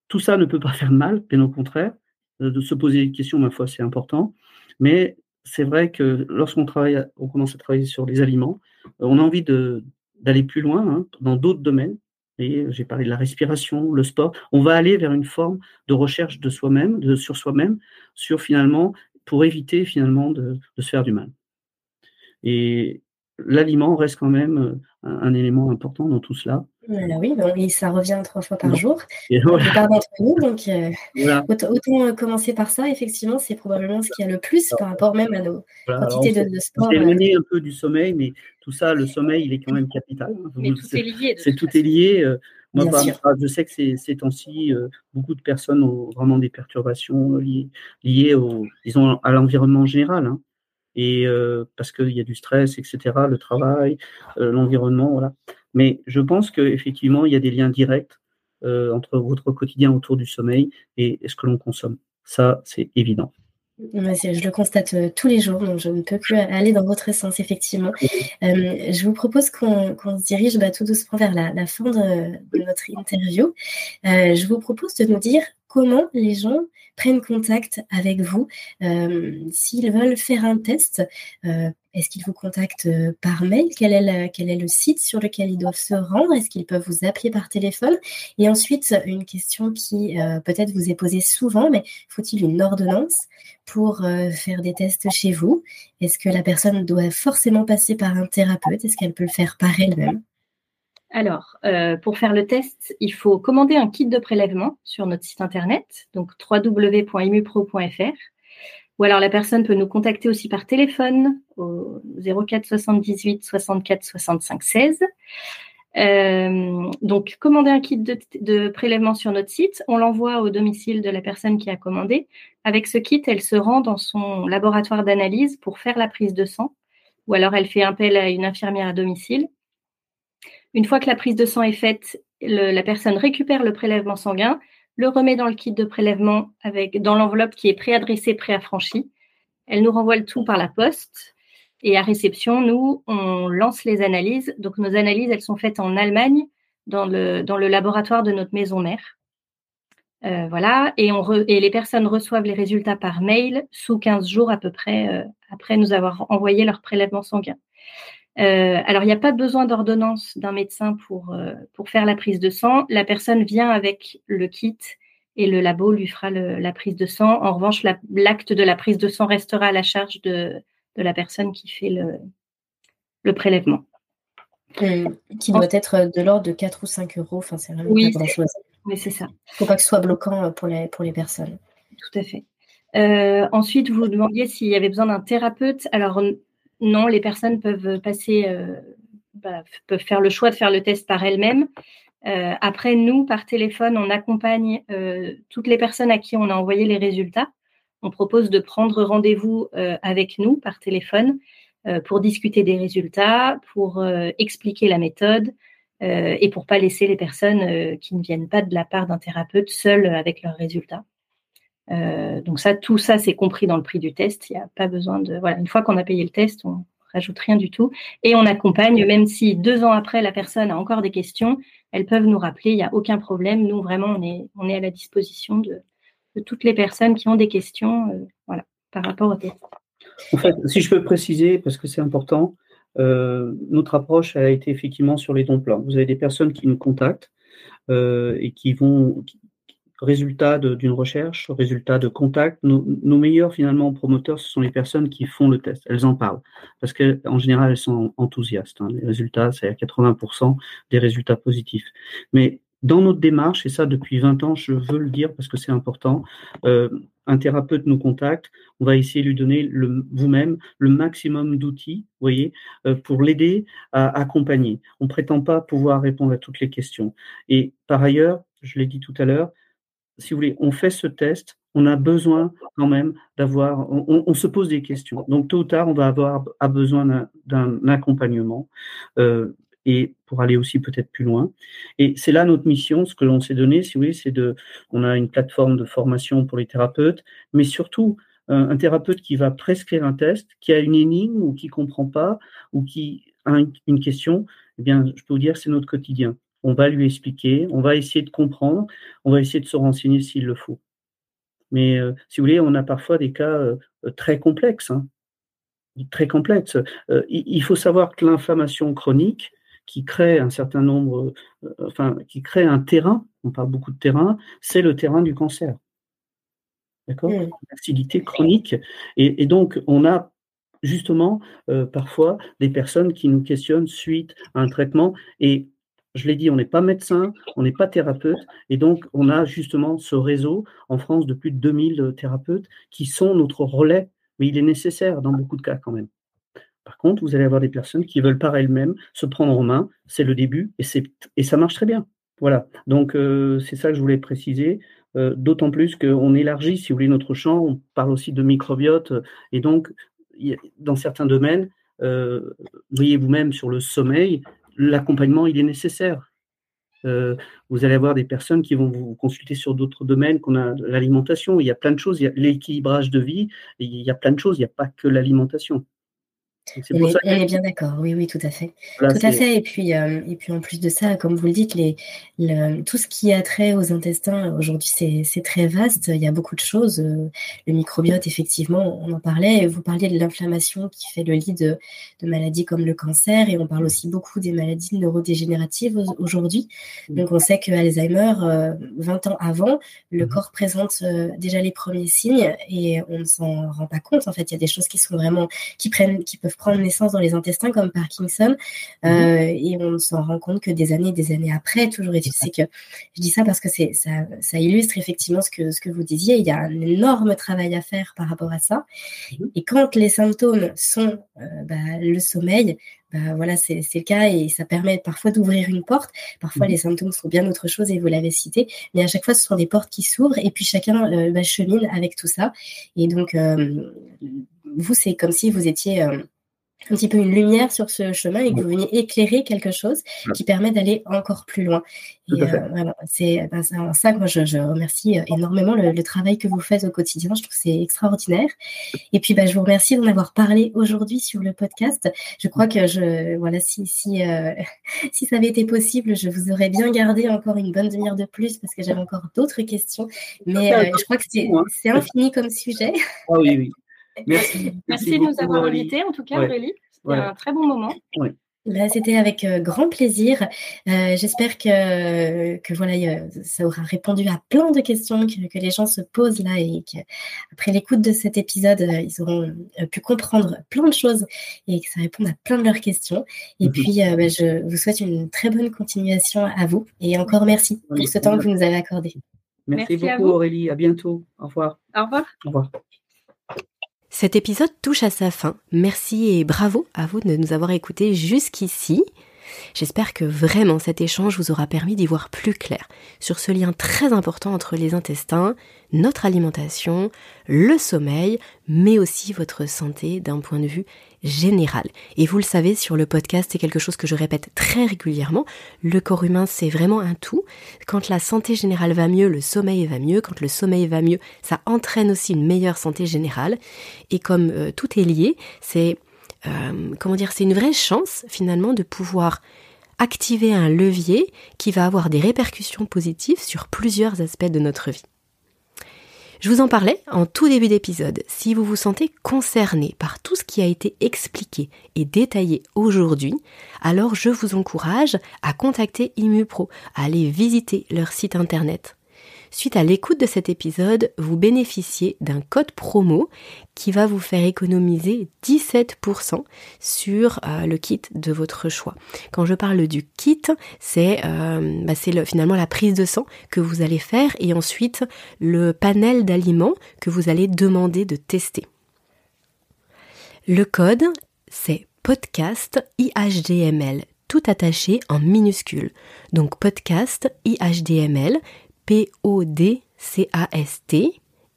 Tout ça ne peut pas faire mal, bien au contraire. Euh, de se poser des questions, ma foi, c'est important. Mais c'est vrai que lorsqu'on travaille, on commence à travailler sur les aliments, on a envie d'aller plus loin hein, dans d'autres domaines. Et j'ai parlé de la respiration, le sport. On va aller vers une forme de recherche de soi-même, de, sur soi-même, sur finalement, pour éviter finalement de, se faire du mal. L'aliment reste quand même euh, un, élément important dans tout cela. oui, et ça revient trois fois par jour. donc euh, autant, euh, commencer par ça. Effectivement, c'est probablement ce qu'il y a le plus par rapport même à nos quantités de, de, sport. C'est éloigné un peu du sommeil, mais tout ça, le sommeil, il est quand même capital. Mais tout est lié. C'est tout est lié. Moi, je sais que ces, temps-ci, beaucoup de personnes ont vraiment des perturbations liées, liées au, disons, à l'environnement général. Hein et euh, parce qu'il y a du stress, etc., le travail, euh, l'environnement, voilà. Mais je pense qu'effectivement, il y a des liens directs euh, entre votre quotidien autour du sommeil et, ce que l'on consomme. Ça, c'est évident. je le constate tous les jours, donc je ne peux plus aller dans votre sens, effectivement. Je vous propose qu'on se dirige bah, tout doucement vers la, fin de, notre interview. Je vous propose de nous dire comment les gens prennent contact avec vous. S'ils veulent faire un test est-ce qu'ils vous contactent euh, par mail? Quel est, le site sur lequel ils doivent se rendre? Est-ce qu'ils peuvent vous appeler par téléphone? Et ensuite, une question qui euh, peut-être vous est posée souvent, mais faut-il une ordonnance pour euh, faire des tests chez vous? Est-ce que la personne doit forcément passer par un thérapeute? Est-ce qu'elle peut le faire par elle-même? Alors, pour faire le test, il faut commander un kit de prélèvement sur notre site internet, donc www.imupro.fr. Ou alors la personne peut nous contacter aussi par téléphone au 04 78 64 65 16. donc, commander un kit de, prélèvement sur notre site, on l'envoie au domicile de la personne qui a commandé. Avec ce kit, elle se rend dans son laboratoire d'analyse pour faire la prise de sang, ou alors elle fait appel à une infirmière à domicile. Une fois que la prise de sang est faite, la personne récupère le prélèvement sanguin, le remet dans le kit de prélèvement avec dans l'enveloppe qui est préadressée, préaffranchie. Elle nous renvoie le tout par la poste. Et à réception, nous, on lance les analyses. Donc, nos analyses, elles sont faites en Allemagne, dans le, dans le laboratoire de notre maison mère. Euh, voilà. Et, les personnes reçoivent les résultats par mail sous 15 jours à peu près euh, après nous avoir envoyé leur prélèvement sanguin. Euh, alors, il n'y a pas besoin d'ordonnance d'un médecin pour, euh, pour faire la prise de sang. La personne vient avec le kit et le labo lui fera la prise de sang. En revanche, l'acte de la prise de sang restera à la charge de, de la personne qui fait le, le prélèvement. qui doit être de l'ordre de 4 ou 5 euros. Enfin, c'est vraiment oui, pas grand-chose. Oui, c'est ça. Il ne faut pas que ce soit bloquant pour les, pour les personnes. Tout à fait. Euh, ensuite, vous demandiez s'il y avait besoin d'un thérapeute. Alors, non, les personnes peuvent passer, euh, bah, peuvent faire le choix de faire le test par elles-mêmes. Euh, après, nous, par téléphone, on accompagne euh, toutes les personnes à qui on a envoyé les résultats. On propose de prendre rendez-vous avec nous par téléphone pour discuter des résultats, pour expliquer la méthode et pour pas laisser les personnes qui ne viennent pas de la part d'un thérapeute seules avec leurs résultats. Euh, donc ça, tout ça, c'est compris dans le prix du test. Il n'y a pas besoin de voilà. Une fois qu'on a payé le test, on rajoute rien du tout et on accompagne. Même si deux ans après la personne a encore des questions, elles peuvent nous rappeler. Il n'y a aucun problème. Nous vraiment, on est on est à la disposition de, toutes les personnes qui ont des questions, euh, voilà, par rapport au test. En fait, si je peux préciser, parce que c'est important, euh, notre approche a été effectivement sur les dons plans. Vous avez des personnes qui nous contactent et qui vont, résultat d'une recherche, résultat de contact. Nos, meilleurs finalement promoteurs, ce sont les personnes qui font le test. Elles en parlent parce qu'en général, elles sont enthousiastes. Hein. Les résultats, c'est à 80% des résultats positifs. Mais dans notre démarche, et ça depuis 20 ans, je veux le dire parce que c'est important, euh, un thérapeute nous contacte, on va essayer de lui donner vous-même le maximum d'outils, voyez, euh, pour l'aider à accompagner. On ne prétend pas pouvoir répondre à toutes les questions. Et par ailleurs, je l'ai dit tout à l'heure, si vous voulez, on fait ce test, on a besoin quand même d'avoir, on, se pose des questions. Donc tôt ou tard, on va avoir besoin d'un accompagnement euh, et pour aller aussi peut-être plus loin. Et c'est là notre mission, ce que l'on s'est donné, si vous voulez, c'est de, on a une plateforme de formation pour les thérapeutes, mais surtout un thérapeute qui va prescrire un test, qui a une énigme ou qui comprend pas ou qui a une question, eh bien, je peux vous dire, c'est notre quotidien on va lui expliquer, on va essayer de comprendre, on va essayer de se renseigner s'il le faut. Mais euh, si vous voulez, on a parfois des cas euh, très complexes. Hein. très complexes. Euh, il faut savoir que l'inflammation chronique, qui crée un certain nombre, enfin, qui crée un terrain, on parle beaucoup de terrain, c'est le terrain du cancer. D'accord? Mmh. L'acidité chronique. Et, donc, on a justement parfois des personnes qui nous questionnent suite à un traitement. Et je l'ai dit, on n'est pas médecin, on n'est pas thérapeute, et donc on a justement ce réseau en France de plus de 2000 thérapeutes qui sont notre relais, mais il est nécessaire dans beaucoup de cas quand même. Par contre, vous allez avoir des personnes qui veulent par elles-mêmes se prendre en main, c'est le début, et, ça marche très bien. Voilà, donc euh, c'est ça que je voulais préciser, euh, d'autant plus qu'on élargit, si vous voulez, notre champ, on parle aussi de microbiote, et donc dans certains domaines, euh, voyez vous-même sur le sommeil, l'accompagnement, il est nécessaire. vous allez avoir des personnes qui vont vous consulter sur d'autres domaines qu'on a l'alimentation. Il y a plein de choses. Il y a l'équilibrage de vie. il y a plein de choses. Il n'y a pas que l'alimentation. On, est, bien d'accord, oui, oui, tout à fait. tout à fait. Et puis, euh, et puis en plus de ça, comme vous le dites, les, tout ce qui a trait aux intestins, aujourd'hui, c'est très vaste. Il y a beaucoup de choses. Euh, le microbiote, effectivement, on en parlait. Vous parliez de l'inflammation qui fait le lit de, de, maladies comme le cancer. Et on parle aussi beaucoup des maladies neurodégénératives aujourd'hui. Donc, on sait que Alzheimer, 20 euh, ans avant, le mmh corps présente déjà les premiers signes et on ne s'en rend pas compte. En fait, il y a des choses qui sont vraiment, qui prennent, qui peuvent prendre naissance dans les intestins comme Parkinson. Mhm. Euh, et on s'en rend compte que des années et des années après, toujours est-il, c'est que je dis ça parce que c'est ça, ça, illustre effectivement ce que, ce que vous disiez. Il y a un énorme travail à faire par rapport à ça. Mhm. Et quand les symptômes sont euh, bah, le sommeil, bah, voilà, c'est le cas et ça permet parfois d'ouvrir une porte. Parfois, mhm. les symptômes sont bien autre chose et vous l'avez cité, mais à chaque fois, ce sont des portes qui s'ouvrent et puis chacun euh, bah, chemine avec tout ça. Et donc, vous, c'est comme si vous étiez un petit peu une lumière sur ce chemin et que vous veniez éclairer quelque chose qui permet d'aller encore plus loin. Et euh, c'est ben, ça que moi je, remercie euh, énormément le, travail que vous faites au quotidien. Je trouve que c'est extraordinaire. Et puis ben, je vous remercie d'en avoir parlé aujourd'hui sur le podcast. Je crois que je voilà si si euh, si ça avait été possible, je vous aurais bien gardé encore une bonne demi-heure de plus parce que j'avais encore d'autres questions. Mais je crois que c'est infini comme sujet. Ah oui oui. Merci. Merci, de nous avoir invités, en tout cas, Aurélie. C'était un très bon moment. Bah, c'était avec euh, grand plaisir. Euh, j'espère que, que voilà, ça aura répondu à plein de questions que, que les gens se posent là et qu'après l'écoute de cet épisode, euh, ils auront pu comprendre plein de choses et que ça réponde à plein de leurs questions. Et mhm. puis, bah, je vous souhaite une très bonne continuation à vous et encore merci pour ce temps que vous nous avez accordé. Merci, merci beaucoup Aurélie. À bientôt. Au revoir. Au revoir. Au revoir. Cet épisode touche à sa fin. Merci et bravo à vous de nous avoir écoutés jusqu'ici. J'espère que vraiment cet échange vous aura permis d'y voir plus clair sur ce lien très important entre les intestins, notre alimentation, le sommeil, mais aussi votre santé d'un point de vue général. Et vous le savez, sur le podcast, c'est quelque chose que je répète très régulièrement. Le corps humain, c'est vraiment un tout. Quand la santé générale va mieux, le sommeil va mieux. Quand le sommeil va mieux, ça entraîne aussi une meilleure santé générale. Et comme euh, tout est lié, c'est euh, comment dire, c'est une vraie chance finalement de pouvoir activer un levier qui va avoir des répercussions positives sur plusieurs aspects de notre vie. Je vous en parlais en tout début d'épisode. Si vous vous sentez concerné par tout ce qui a été expliqué et détaillé aujourd'hui, alors je vous encourage à contacter ImuPro, à aller visiter leur site internet Suite à l'écoute de cet épisode, vous bénéficiez d'un code promo qui va vous faire économiser 17% sur euh, le kit de votre choix. Quand je parle du kit, c'est euh, bah, finalement la prise de sang que vous allez faire et ensuite le panel d'aliments que vous allez demander de tester. Le code, c'est podcast IHDML, tout attaché en minuscule. Donc podcast IHDML, P-O-D-C-A-S-T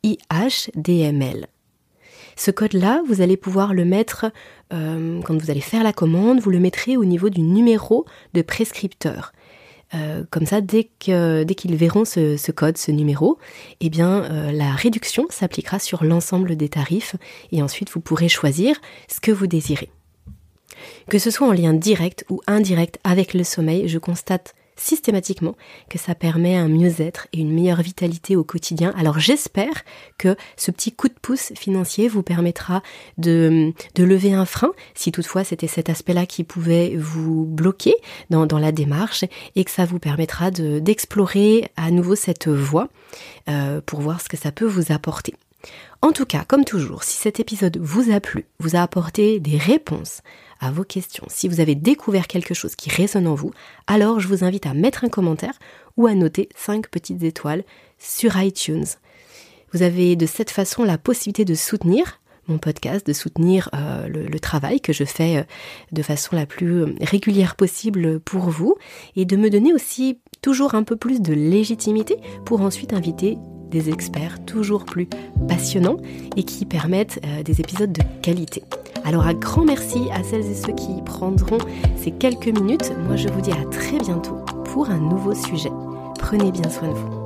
I-H-D-M-L. Ce code-là, vous allez pouvoir le mettre euh, quand vous allez faire la commande, vous le mettrez au niveau du numéro de prescripteur. Euh, comme ça, dès qu'ils verront ce, code, ce numéro, eh euh, la réduction s'appliquera sur l'ensemble des tarifs et ensuite vous pourrez choisir ce que vous désirez. Que ce soit en lien direct ou indirect avec le sommeil, je constate systématiquement que ça permet un mieux-être et une meilleure vitalité au quotidien. Alors j'espère que ce petit coup de pouce financier vous permettra de, de lever un frein, si toutefois c'était cet aspect-là qui pouvait vous bloquer dans, la démarche, et que ça vous permettra d'explorer à nouveau cette voie euh, pour voir ce que ça peut vous apporter. En tout cas, comme toujours, si cet épisode vous a plu, vous a apporté des réponses à vos questions, si vous avez découvert quelque chose qui résonne en vous, alors je vous invite à mettre un commentaire ou à noter 5 petites étoiles sur iTunes. Vous avez de cette façon la possibilité de soutenir mon podcast, de soutenir euh, le, travail que je fais euh, de façon la plus régulière possible pour vous et de me donner aussi toujours un peu plus de légitimité pour ensuite inviter des experts toujours plus passionnants et qui permettent euh, des épisodes de qualité. Alors un grand merci à celles et ceux qui prendront ces quelques minutes. Moi je vous dis à très bientôt pour pour un nouveau sujet. Prenez bien soin de vous.